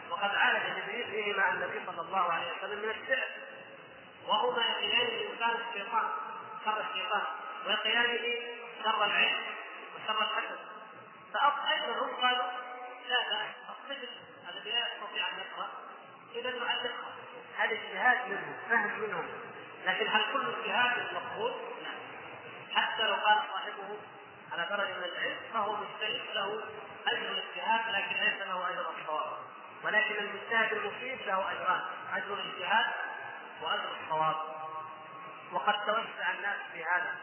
S1: وقد عالج جبريل فيه مع النبي صلى الله عليه وسلم من السحر وهما يقيان الإنسان الشيطان شر الشيطان. ويقيانه شر العين وشر الحسد فايضا هم قالوا لا لا الطفل الذي لا يستطيع أن يقرأ. اذا نعلقها. هذا اجتهاد منهم فهم منهم. لكن هل كل اجتهاد مقبول؟ لا حتى لو قال صاحبه على درجة من العلم فهو مجتهد له أجر الاجتهاد لكن ليس له أجر الصواب. ولكن المجتهد المفيد له أجران. أجر الاجتهاد وأجر الصواب. وقد توسع الناس في هذا.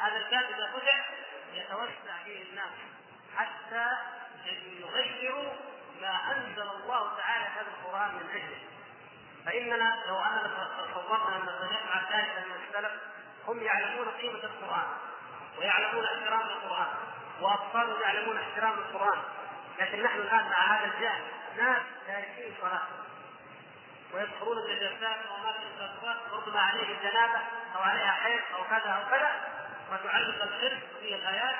S1: هذا الباب إذا فتح يتوسع فيه الناس حتى يغيروا ما أنزل الله تعالى هذا القرآن من أجله. فإننا لو أننا تصورنا أن سنجمع ذلك من السلف هم يعلمون قيمة القرآن ويعلمون احترام القرآن واطفالهم يعلمون احترام القرآن لكن نحن الآن مع هذا الجهل ناس تاركين الصلاه ويدخلون النجاسات وأماكن الصلوات ربما عليه جنابة أو عليها حيض أو كذا أو كذا وتعلق الشرك في الايات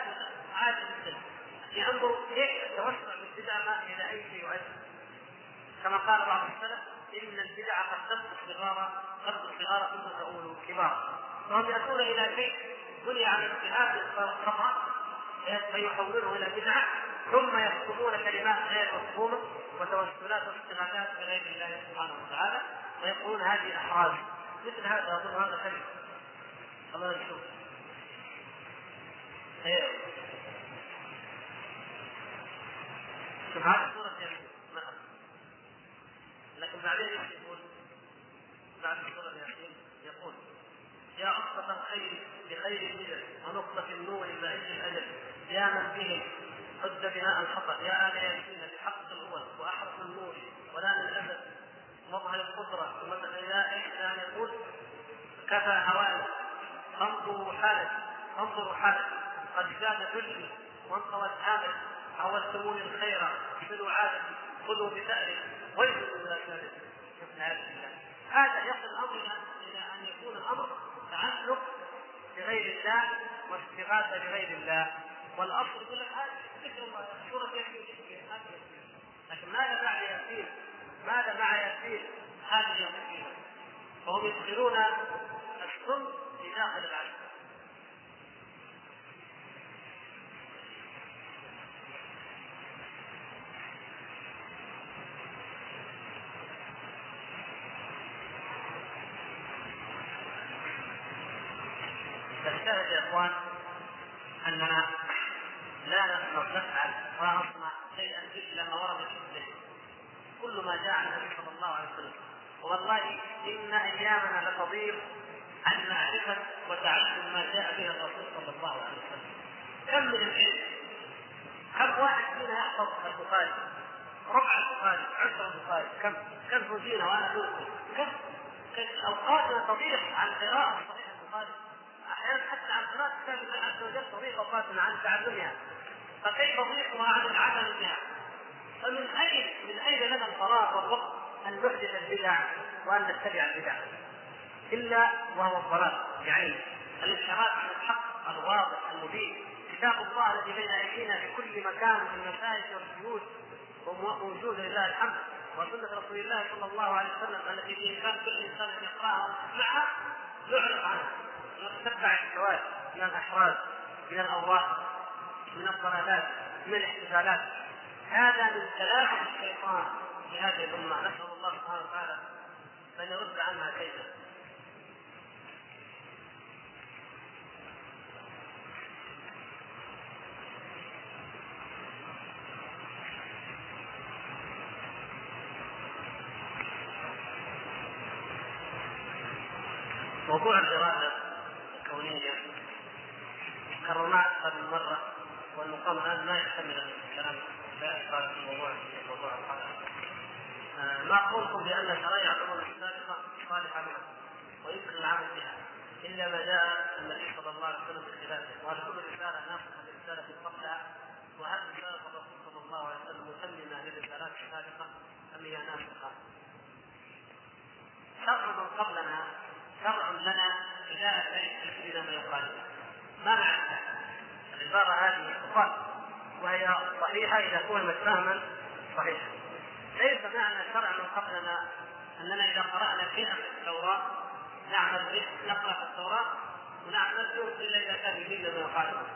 S1: عادي جدا ينظر كيف التوسع بالبدع ما إلى أي شيء يؤدي كما قال بعض السلف إن البدع قد تبدو صغارا تبدو صغارا ثم تؤول كبارا فهم يأتون إلى شيء بني على اجتهاد الخطا فيحوله إلى بدعة ثم يكتبون كلمات غير مفهومة وتوسلات واستغاثات بغير الله سبحانه وتعالى ويقولون هذه احراز مثل هذا أظن هذا كلمه الله نشوف شوف هذه سورة لكن بعدين يقول؟ بعد سورة ياسين يقول يا أصفة الخير بخير الهدى ونقطة النور بعيد الأجل يا من به حد بناء الخطأ يا آل ياسين بحق الأول وأحرق النور ولا من مظهر القدرة يا إيش أن يقول كفى هوانا انظروا حالك انظروا حالك قد زاد ذلي وانطوت عادك عودتموني الخير عادتي خذوا بثأري ويلوا من ذلك هذا يصل الأمر إلى ان يكون الأمر تعلق بغير الله واستغاثة بغير الله. والأصل يقول لك هذه ذكر الله سورة ياسين. لكن ماذا مع ياسين؟ ماذا مع ياسين؟ هذه المسكينه؟ فهم يدخلون السم في داخل العسل فالشاهد يا اخوان اننا لا نفعل ولا نصنع شيئا الا ما ورد في الذهن كل ما جاء عن النبي صلى الله عليه وسلم والله ان ايامنا لتضيق عن معرفه وتعلم ما جاء به الرسول صلى الله عليه وسلم كم من العلم كم واحد فينا يحفظ البخاري ربع البخاري عشر البخاري كم كم فينا وأنا أقول كم اوقاتنا تضيق عن قراءه صحيح البخاري أحيانا حتى عن قراءه كتاب الله عز وجل تضيق اوقاتنا عن تعلمها فكيف نضيقها عن العمل بها فمن اين من أين لنا الفراغ والوقت أن نحدث البدع وأن نتبع البدع؟ إلا وهو الضلال يعني الانحراف عن الحق الواضح المبين. كتاب الله الذي بين أيدينا في كل مكان في المساجد والبيوت وموجود لله الحمد. وسنة رسول الله صلى الله عليه وسلم التي بإمكان كل إنسان أن يقرأها ويسمعها يعرف عنها ونتتبع الشواذ من الأحراز من الأوراق من الضلالات من الاحتفالات. هذا من تلاعب الشيطان. في هذه الأمة نسأل الله سبحانه وتعالى أن يرد عنها كيدا. موضوع الإرادة الكونية كررناه أكثر من مرة والمقام الآن ما يحتمل الكلام لا إشكال في موضوع موضوع الحلقة. ما قولكم بأن شرائع الأمم السابقة صالحة لها ويمكن العمل بها إلا ما جاء النبي صلى الله عليه وسلم بخلافه وهل كل رسالة ناقصة لرسالة قبلها وهل رسالة الرسول صلى الله عليه وسلم متممة للرسالات السابقة أم هي ناسخة؟ شرع من قبلنا شرع لنا إذا أتيت ما يخالفه ما معنى العبارة هذه تقال وهي صحيحة إذا فهمت فهما صحيحا. ليس معنى شرع من قبلنا أننا إذا قرأنا شيئا في التوراة نعمل به نقرأ في التوراة ونعمل به إلا إذا كان يريد ما يخالفه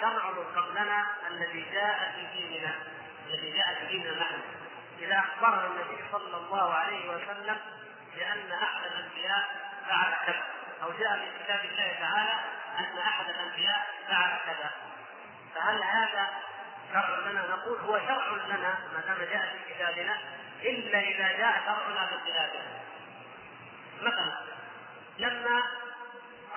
S1: شرع من قبلنا الذي جاء في ديننا الذي جاء في ديننا نحن إذا أخبرنا النبي صلى الله عليه وسلم بأن أحد الأنبياء فعل كذا. أو جاء في كتاب الله تعالى أن أحد الأنبياء فعل كذا. فهل هذا شرع لنا؟ نقول هو شرع لنا ما دام جاء في كتابنا إلا إذا جاء شرعنا بخلافه. مثلا لما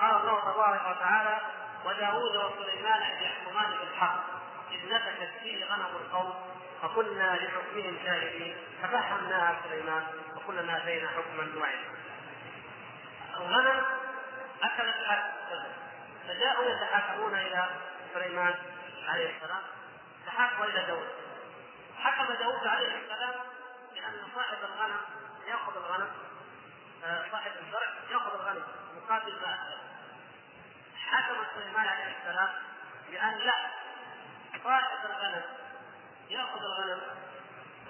S1: قال الله تبارك وتعالى وداود وسليمان يحكمان بالحق إذ نفشت فيه غنم القوم فكنا لحكمهم شاهدين ففهمناها سليمان. وكلنا اتينا حكما وعلما. الغنم اكلت فجاءوا يتحاكمون إلى سليمان عليه السلام تحاكموا إلى داود. حكم داود عليه السلام بأن صاحب الغنم يأخذ الغنم صاحب الزرع يأخذ الغنم مقابل ما أكل. حكم سليمان عليه السلام بأن لا صاحب الغنم يأخذ الغنم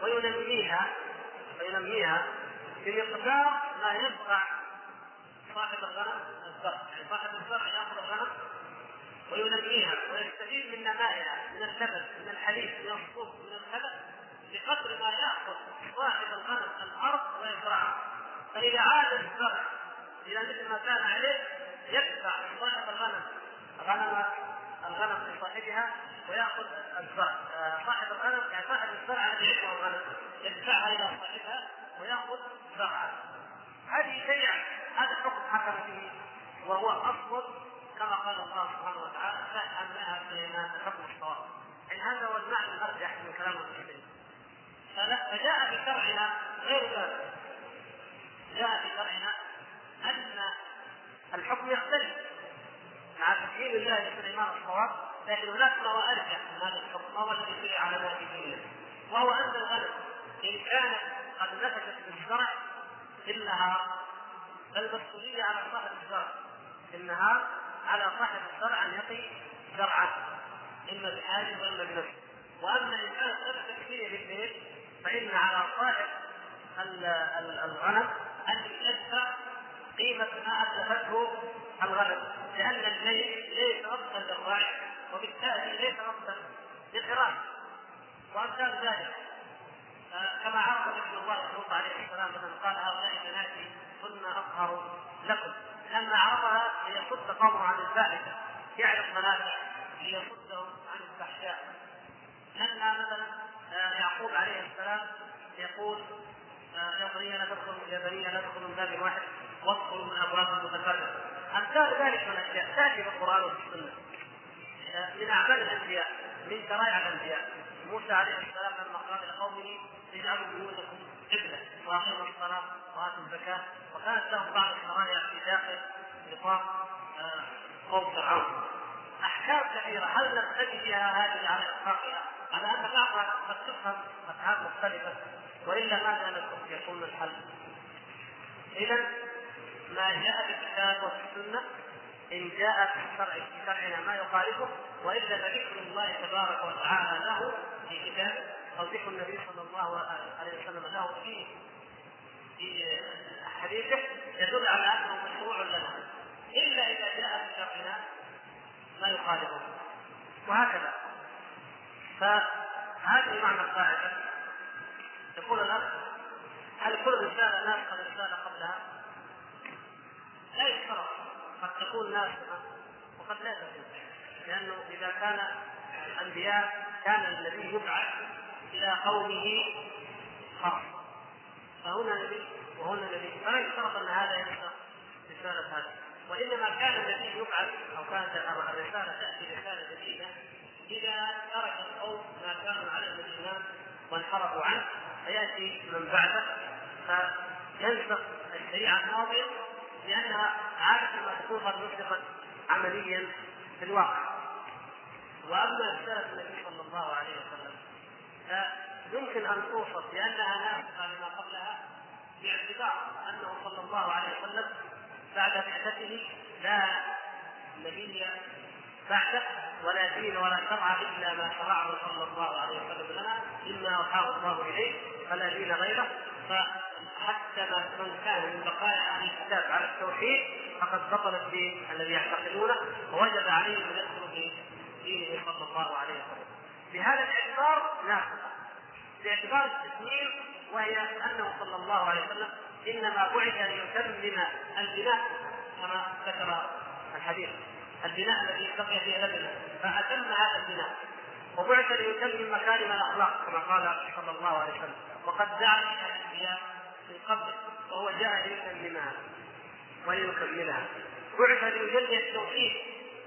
S1: وينميها وينميها بمقدار ما يزرع صاحب الغنم الزرع، يعني صاحب الزرع يأخذ الغنم وينميها ويستفيد من نمائها من اللبن من الحليب من الصوف من الخبز بقدر ما يأخذ صاحب الغنم الأرض ويزرعها فإذا عاد الزرع إلى مثل ما كان عليه يدفع صاحب الغنم غنم الغنم لصاحبها ويأخذ الزرع. آه، صاحب الغنم يعني صاحب الزرع الذي عنده الغنم يدفعها إلى صاحبها ويأخذ زرعها هذه شيء هذا الحكم حكم به وهو أصل كما قال الله سبحانه وتعالى فأنها سليمان حكم الصواب يعني هذا هو المعنى الأرجح من كلام المسلمين فجاء في شرعنا غير ذلك. جاء في شرعنا أن الحكم يختلف مع تسليم الله لسليمان الصواب لكن هناك ما هو أرجح من هذا الحكم وهو الذي جري على دينه. وهو أن الغنم إن كانت قد نفشت بالزرع في النهار فالمسؤوليه على صاحب الزرع في النهار على صاحب الزرع أن يقي زرعه اما بحاجه واما بنفسه وأما إن كانت نفسك فيه في البيت فإن على صاحب الغنم أن يدفع قيمة ما اتلفته الغنم. لأن البيت ليس وقتا للراعي وبالتالي ليس وقتا للحراس وامثال ذلك كما عرف نبي الله لوط عليه السلام مثلا قال هؤلاء بناتي كن أطهر لكم. لما عرفها ليصد قومه عن الفاحشة يعرف منافع ليصدهم عن الفحشاء لما مثلا آه، يعقوب عليه السلام يقول آه، يا بني لا تدخلوا يا بني لا تدخلوا من باب واحد وادخلوا من أبواب متفرقه امثال ذلك من الأشياء تأتي في القرآن وفي السنة. آه، من أعمال الأنبياء من شرائع الأنبياء. موسى عليه السلام لما قال لقومه اجعلوا بيوتكم قبلة. وأقيموا الصلاة وآتوا الزكاة. وكانت لهم بعض الشرائع في داخل نطاق آه، قوم فرعون. أحكام كثيرة. هل نقتدي بها هذه على إطلاقها؟ على أن بعضها قد تفهم أفهام مختلفة وإلا ماذا يكون الحل؟ اذا ما جاء في الكتاب وفي السنة إن جاء في الشرع في شرعنا ما يخالفه وإلا فذكر الله تبارك وتعالى له في كتاب ذكر النبي صلى الله عليه وسلم له في في حديثه يدل على أنه مشروع لنا. إلا إذا جاء في شرعنا ما يخالفه. وهكذا. فهذه معنى القاعدة. يقول الأخ هل كل رسالة ناسخة رسالة قبلها؟ لا يشترط. قد تكون ناسخة وقد لا تكون. لأنه إذا كان الأنبياء كان الذي يبعث إلى قومه خاص فهنا نبي وهنا نبي فلا يشترط أن هذا ينسخ رسالة هذه وإنما كان الذي يبعث أو كانت الرسالة تأتي رسالة جديدة إذا ترك القوم ما كانوا من الايمان وانحرفوا عنه فيأتي من بعده فينسخ الشريعة الماضية لأنها عادة ما تكون قد نسخت عمليا في الواقع. وأما رسالة النبي صلى الله عليه وسلم فيمكن أن توصف بانها ناسخه لما قبلها باعتبار أنه صلى الله عليه وسلم بعد بعثته لا نبي بعده ولا دين ولا شرع إلا ما شرعه صلى الله عليه وسلم لنا إما أوحاه الله إليه فلا دين غيره. فحتى من كان من بقايا أهل الكتاب على التوحيد فقد بطل الدين الذي يعتقدونه ووجب عليه أن يدخل في دينه صلى الله عليه وسلم. بهذا الاعتبار ناقصه باعتبار التسليم وهي أنه صلى الله عليه وسلم إنما بعث ليتمم البناء كما ذكر الحديث. البناء الذي بقي فيه لبنه فأتم هذا البناء. وبعث ليتمم مكارم الأخلاق كما قال صلى الله عليه وسلم. وقد دعا الأنبياء من قبل وهو جاء ليتممها وليكملها بعث ليجلي التوحيد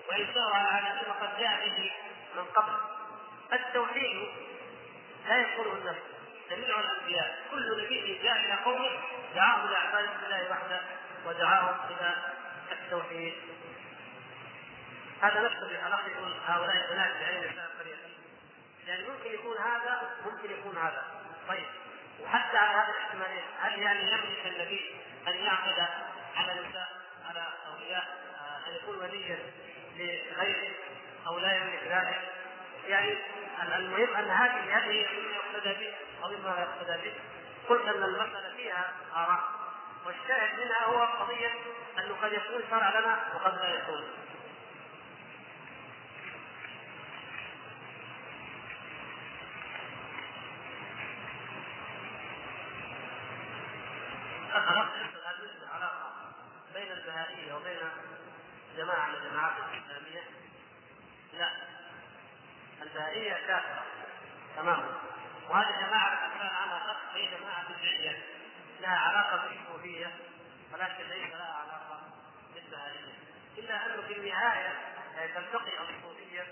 S1: وينشرها على ما قد جاء به من قبل. التوحيد لا يقوله النفس. جميع الأنبياء كل نبي جاء إلى قومه دعاهم إلى عباده الله وحده ودعاهم إلى التوحيد. هذا نفس الاخ يقول هؤلاء البنات بعين الإسلام قليلا يعني ممكن يكون هذا ممكن يكون هذا. طيب وحتى على هذه الاحتمالين هل يعني يملك النبي أن يعقد على نساء على أولياء أن يكون وليا لغيره أو لا يملك ذلك؟ يعني المهم أن هذه هذه مما يقتدى به أو لا يقتدى به قلت أن المسألة فيها آراء. والشاهد منها هو قضية أنه قد يكون شرع لنا وقد لا يكون. بين البهائية وبين جماعة من الجماعات الإسلامية. لا. البهائيه كافره تماما وهذه جماعة كان عنها هي جماعة بدعية. لها علاقة بالصوفيه ولكن ليس لها علاقة بالبهائيه إلا انه في النهاية تلتقي الصوفيه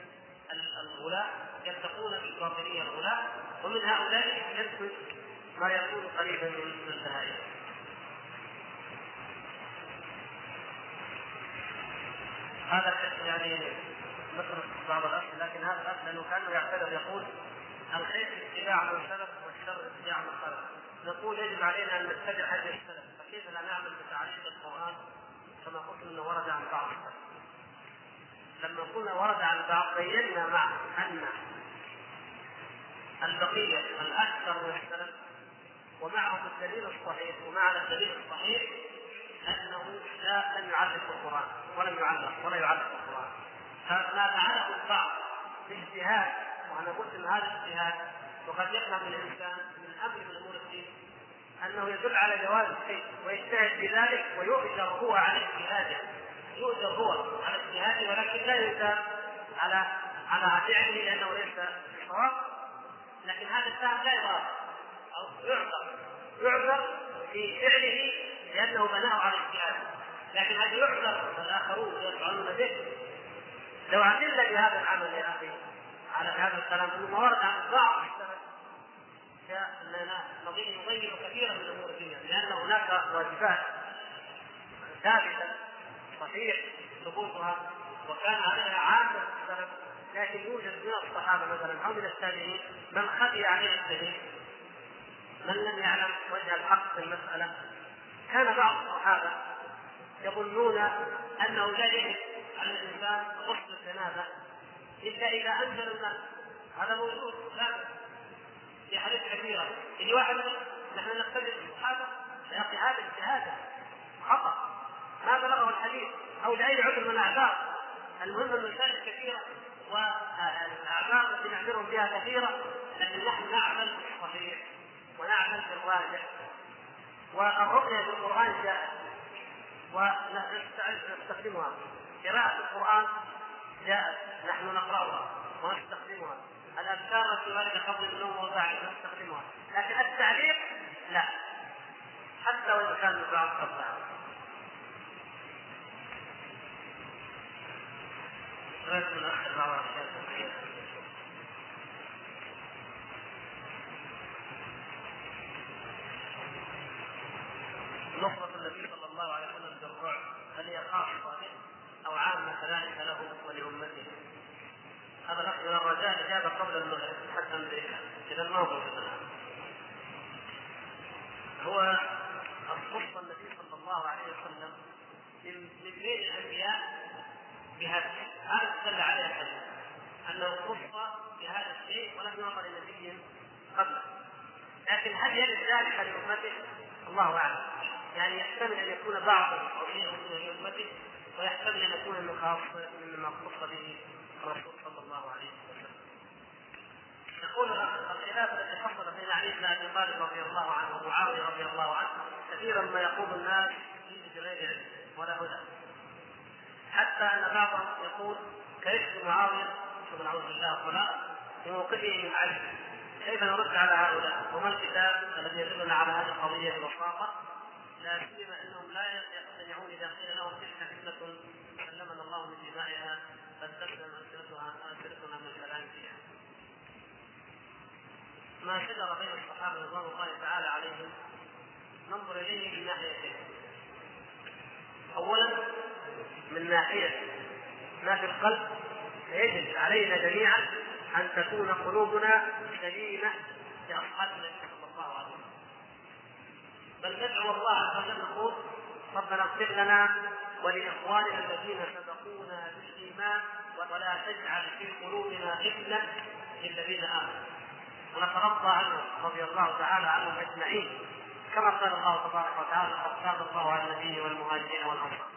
S1: الغلاة يلتقون بالباطنية الغلاة ومن هؤلاء يدخل ما يكون قريبا من البهائم هذا يعني بعض الاسئله لكن هذا الاخ لأنه كانه يعتذر يقول الخير اتباع من سلف والشر اتباع من خلف نقول يجب علينا أن نتبع هذه السلف. فكيف لا نعمل بتعليق القرآن؟ كما قلت إنه ورد عن بعض. السلف لما قلنا ورد عن بعض بينا مع أن البقية الأكثر من السلف ومعهم الدليل الصحيح ومعنى الدليل الصحيح أنه لا لم يعلق القرآن ولم يعلق ولا يعلق القرآن. فما فعله البعض باجتهاد وأنا قلت إن هذا الاجتهاد وقد يفهم الإنسان من أمر من أمور الدين أنه يدل على جواز الشيء ويجتهد في ذلك ويؤجر هو على اجتهاده. يؤجر هو على اجتهاده ولكن لا يؤجر على على فعله لأنه ليس بصواب لكن هذا السهم لا يضاف أو يعذر يعذر في فعله لأنه بناه على اجتهاد لكن هذا يعذر الآخرون يفعلون به؟ لو عملنا بهذا العمل يا أخي على هذا الكلام انه ورد عن السلف اننا نضيع كثيرا من امور الدنيا لأن هناك واجبات ثابتة صحيح ثبوتها وكان عليها عامة السلف لكن يوجد من الصحابة مثلا أو من التابعين من خفي عليه الدليل من لم يعلم وجه الحق في المسألة. كان بعض الصحابة يظنون أنه لا يجب على الانسان غسل الجنازه إلا إذا أنزل الماء هذا موجود لا في حديث كثيره اللي واحد نحن نقتدي بالصحابه يا أخي هذا اجتهاد خطا ما بلغه الحديث أو لاي عذر من الاعذار المهم المسائل كثيره والاعذار التي نعذرهم بها كثيره لكن نحن نعمل بالصحيح ونعمل بالراجح والرؤيه بالقران جاءت ونستخدمها قراءة القرآن جاءت نحن نقرأها ونستخدمها الأذكار التي ورد قبل النوم وبعد نستخدمها. لكن التعليق لا. حتى وإن كان من بعض قبلها غير من أخر بعض الأشياء نصرة النبي صلى الله عليه وسلم بالرعب هل هي خاصة أو عامة كذلك له ولأمته؟ هذا الأخ من الرجاء إجابة قبل المغرب حتى إذا ما هو هو خص النبي صلى الله عليه وسلم من بين الأنبياء بهذا هذا دل عليه الحديث أنه خص بهذا الشيء ولم يعطى لنبي قبله. لكن هل يرد ذلك لأمته؟ الله أعلم. يعني يحتمل أن يكون بعض الصحيح من أمته ويحتمل أن يكون من خاص مما اختص به الرسول صلى الله عليه وسلم. يقول الخلاف التي حصل بين علي بن أبي طالب رضي الله عنه ومعاوية رضي الله عنه كثيرا ما يقول الناس فيه بغير علم ولا هدى. حتى أن بعضهم يقول كيف معاوية شوف نعوذ بالله الطلاق في موقفه من علي كيف نرد على هؤلاء؟ وما الكتاب الذي يدلنا على هذه القضية ببساطة؟ لا سيما انهم لا يقتنعون اذا قيل لهم تلك فتنة سلمنا الله من دمائها فلتسلم السنتها السنتنا من الكلام فيها. ما شجر بين الصحابة رضوان الله تعالى عليهم ننظر إليه من ناحيتين. اولا من ناحية ما في القلب فيجب علينا جميعا أن تكون قلوبنا سليمة لاصحاب النبي صلى الله عليه وسلم. بل ندعو الله عز وجل نقول ربنا اغفر لنا ولإخواننا الذين سبقونا بالإيمان ولا تجعل في قلوبنا غلا للذين آمنوا ونترضى عنهم رضي الله تعالى عنهم أجمعين كما قال الله تبارك وتعالى قد تاب الله على النبي والمهاجرين والأنصار.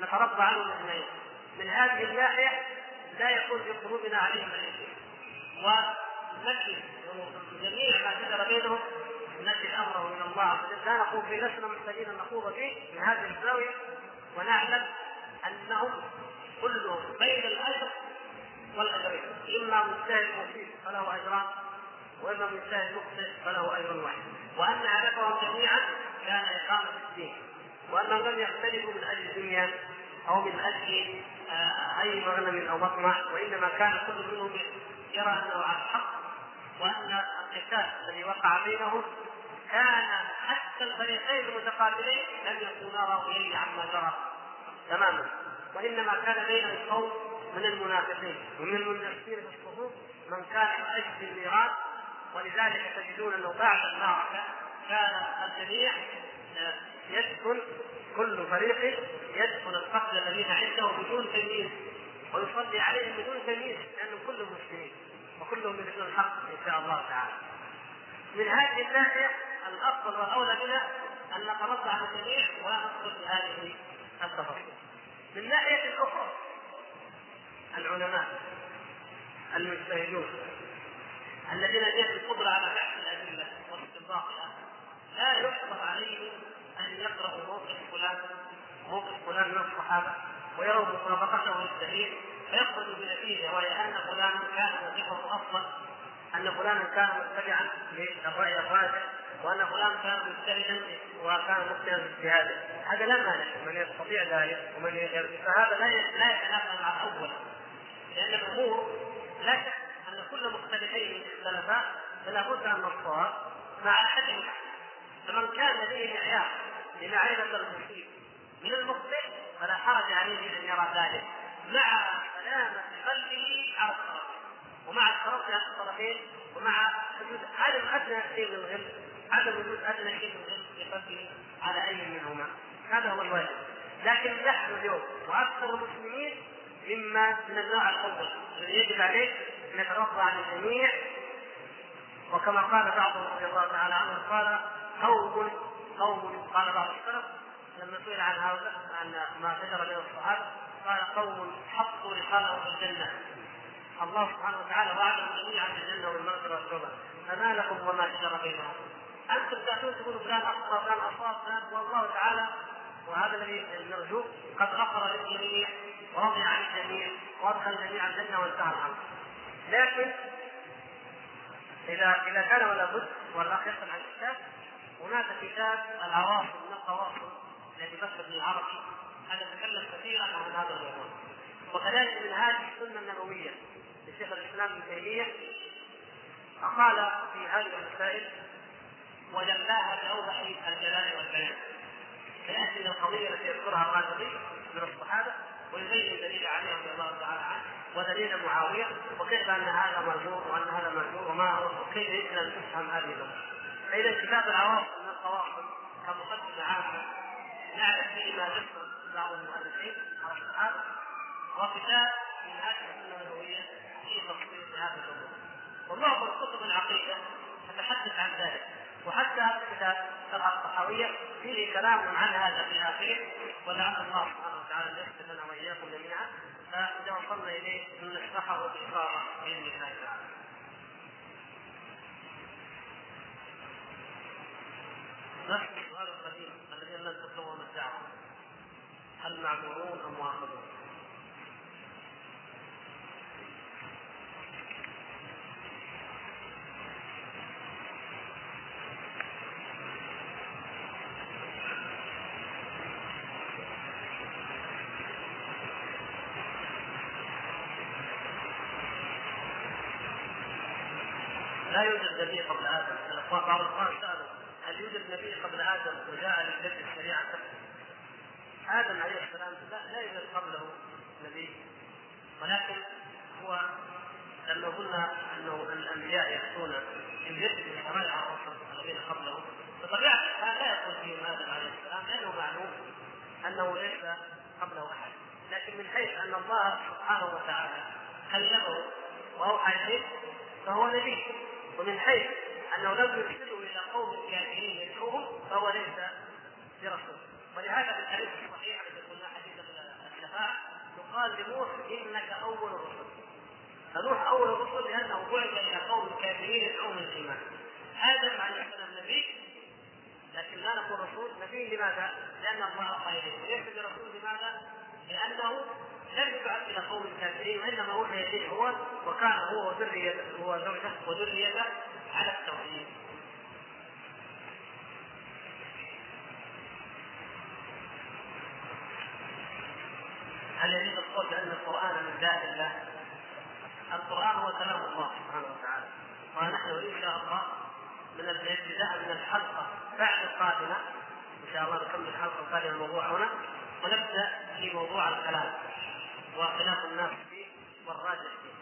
S1: فنترضى عنهم أجمعين. من هذه الناحية لا يكون في قلوبنا عليهم الاسم ونكد جميع ما شجر بينهم نكد امره من الله. عز وجل لا نقول في لسنا محتاجين أن نخوض فيه من هذه الزاوية ونعلم أنهم كلهم بين الاجر والأجرين. إما مجتهد مصيب فله أجران وإما مجتهد مخطئ فله أجر واحد. وأن هدفهم جميعا كان إقامة الدين. وانهم لم يختلفوا من أجل الدنيا أو من أجل آه، أي مغنم أو مطمع وإنما كان كل منهم يرى أنه على الحق وأن القتال الذي وقع بينهم كان حتى الفريقين المتقابلين لم يكونا راضيين عما جرى تماما. وإنما كان بينهم قوم من المنافقين ومن المنافقين في الصفوف من كان أجل الميراث. ولذلك تجدون أنه بعد المعركة كان الجميع يدخل كل فريق يدخل القتل الذين عنده بدون تمييز. ويصلي عليهم بدون تمييز لانهم كلهم مسلمين. وكلهم من الحق إن شاء الله تعالى. من هذه الناحية الأفضل والأولى بنا أن نترضى عن الجميع ولا ندخل في هذه التفاصيل. من ناحية أخرى العلماء المجتهدون الذين لديهم القدرة على بحث الأدلة واستنباطها لا يحفظ عليهم أن يقرأوا موقف فلان موقف فلان من الصحابة ويروا مطابقته للدليل فيخرجوا بنتيجة وهي أن فلانا كان موقفه أفضل أن فلانا كان متبعا للرأي الراجح وأن فلان كان مجتهدا وكان مجتهدا في اجتهاده هذا لا مانع. من يستطيع ذلك ومن يغير فهذا لا لا يتنافى مع الأول لأن الأمور لا شك أن كل مختلفين اختلفا فلا بد أن نصاب مع احدهما فمن كان لديه معيار لمعرفة المصيب من المخطئ فلا حرج عليه أن يرى ذلك. مع سلامة قلبه على الطرفين. ومع الترقي على الطرفين ومع عدم أدنى شيء من الغل. عدم وجود ادنى شيء من الغل في قلبه على أي منهما. هذا هو الواجب. لكن نحن اليوم وأكثر المسلمين مما من النوع الأول الذي يجب عليه أن يترضى عن الجميع وكما قال بعضهم رضي الله تعالى عنه قال قوم قوم قال بعض السلف لما سئل عن هؤلاء عن ما شجر بين الصحابة قال قوم حطوا رحالهم في الجنة. الله سبحانه وتعالى وعدهم جميعا بالجنة والمغفرة والتوبة. فما لكم وما شجر بينهم. أنتم تاتون تقولوا فلان أخطأ فلان اصاب فلان. والله تعالى وهذا الذي نرجوه قد غفر للجميع ورضي عن الجميع وأدخل الجميع الجنة وانتهى الأمر. لكن إذا إذا كان ولا بد والأخ يسأل عن الكتاب هناك كتاب العواصم من القواصم الذي بث العربي هذا تكلم كثيرا عن هذا الموضوع وكذلك من هذه السنة النبوية لشيخ الإسلام ابن تيمية فقال في هذه المسائل وجلاها بأوضح الجلال والبيان فياتي من القضية التي يذكرها الرازي من الصحابة ويبين دليل علي رضي الله تعالى عنه ودليل معاوية وكيف أن هذا مرجوع وأن هذا مرجوع وما هو وكيف يمكن أن تفهم هذه الأمور. فإذا كتاب العواصم من القواصم كمقدمة عامة نعرف فيه ما ذكر بعض المؤلفين على الصحابة وكتاب من هذه السنة النبوية في تفصيل هذه الأمور. ومعظم كتب العقيدة تتحدث عن ذلك وحتى هذا الكتاب شرح فيه كلام عن هذا في اخره ولعل الله سبحانه وتعالى يغفر لنا وإياكم جميعا فإذا وصلنا إليه نشرحه باثاره بإذن الله تعالى. نفس السؤال القديم الذي لم تكلمهم الدعوة هل معذورون أم مؤاخذون؟ نبي قبل آدم. بعض الأخوان سألوا هل يوجد نبي قبل آدم؟ وجاء ليجدد شريعته؟ آدم عليه السلام لا, لا يوجد قبله نبي. ولكن هو لما قلنا أنه الأنبياء يأتون يجدد شرائع الرسل الذين قبله بطبيعة الحال لا يقول فيهم آدم عليه السلام لأنه معلوم أنه ليس قبله أحد. لكن من حيث أن الله سبحانه وتعالى كلمه وأوحى إليه فهو نبي. ومن حيث أنه لم يرسله إلى قوم كافرين يدعوهم فهو ليس برسول. ولهذا في الحديث الصحيح الذي قلنا حديث الشفاعه يقال لنوح إنك أول الرسل فنوح أول الرسل لأنه بعث إلى قوم كافرين يدعوهم الإيمان. آدم عليه السلام نبي لكن لا نقول رسول. نبي لماذا؟ لأن الله اوحى اليه ليس برسول لماذا؟ لأنه لم يبعث إلى قوم الكافرين وإنما اوحي اليه هو وكان هو وذريته هو زوجته وذريته على التوحيد. هل يجوز القول بأن القرآن من ذات الله؟ القرآن هو كلام الله سبحانه وتعالى. ونحن إن شاء الله من الابتداء من الحلقة بعد القادمة إن شاء الله نكمل الحلقة القادمة الموضوع هنا ونبدأ في موضوع الكلام. وخلاف الناس فيه والراجح فيه.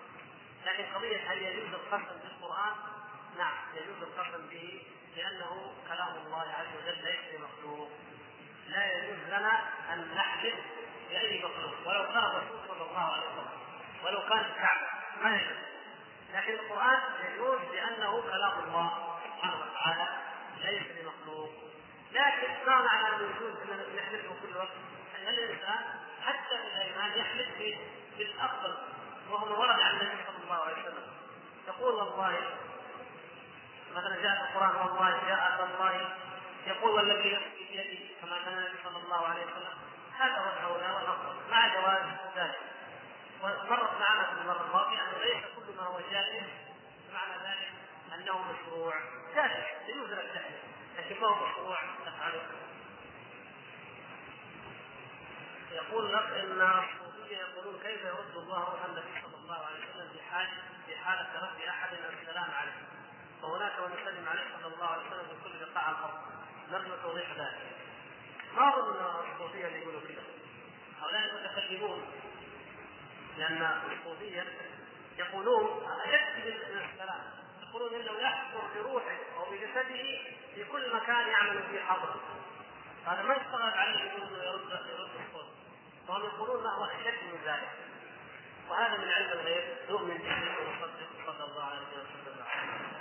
S1: لكن قضية هل يجوز القسم بالقرآن؟ نعم يجوز القسم به لأنه كلام الله عز وجل ليس بمخلوق. لا يجوز لنا أن نحلف بأي مخلوق ولو كان الرسول صلى الله عليه وسلم ولو كان الكعبة ما يجوز. لكن القرآن يجوز لأنه كلام الله سبحانه وتعالى ليس بمخلوق. لكن ما معنى يجوز إن نحلفه كل وقت. ان الإنسان حتى في الايمان يحلف بالأفضل وهو ما ورد عن النبي صلى الله عليه وسلم. يقول والله مثلا جاء في القرآن والله جاء الله. يقول والذي نفسي بيده كما كان النبي صلى الله عليه وسلم. هذا هو الاولى والأفضل. مع جواز ذلك. ومرت معنا في المرة الماضية انه ليس كل ما هو جائز معنى ذلك أنه مشروع. جائز يجوز لك لكن ما هو مشروع؟ تفعله يقول لك ان الصوفية يقولون كيف يرد الله روح النبي صلى الله عليه وسلم في حال في حاله رد احد السلام عليه. وهناك من يسلم عليه صلى الله عليه وسلم في كل بقاع الأرض. نرجو توضيح ذلك. ما اظن الصوفية اللي يقولوا كذا هؤلاء المتكلمون. لأن الصوفية يقولون اشد من السلام؟ يقولون إنه يحضر بروحه أو بجسده في كل مكان يعمل فيه حضره. هذا ما يستغرب عليه يرد يرد الصوت وهم يقولون ما هو أشد من ذلك. وهذا من علم الغيب نؤمن به ونصدق صلى الله عليه وسلم.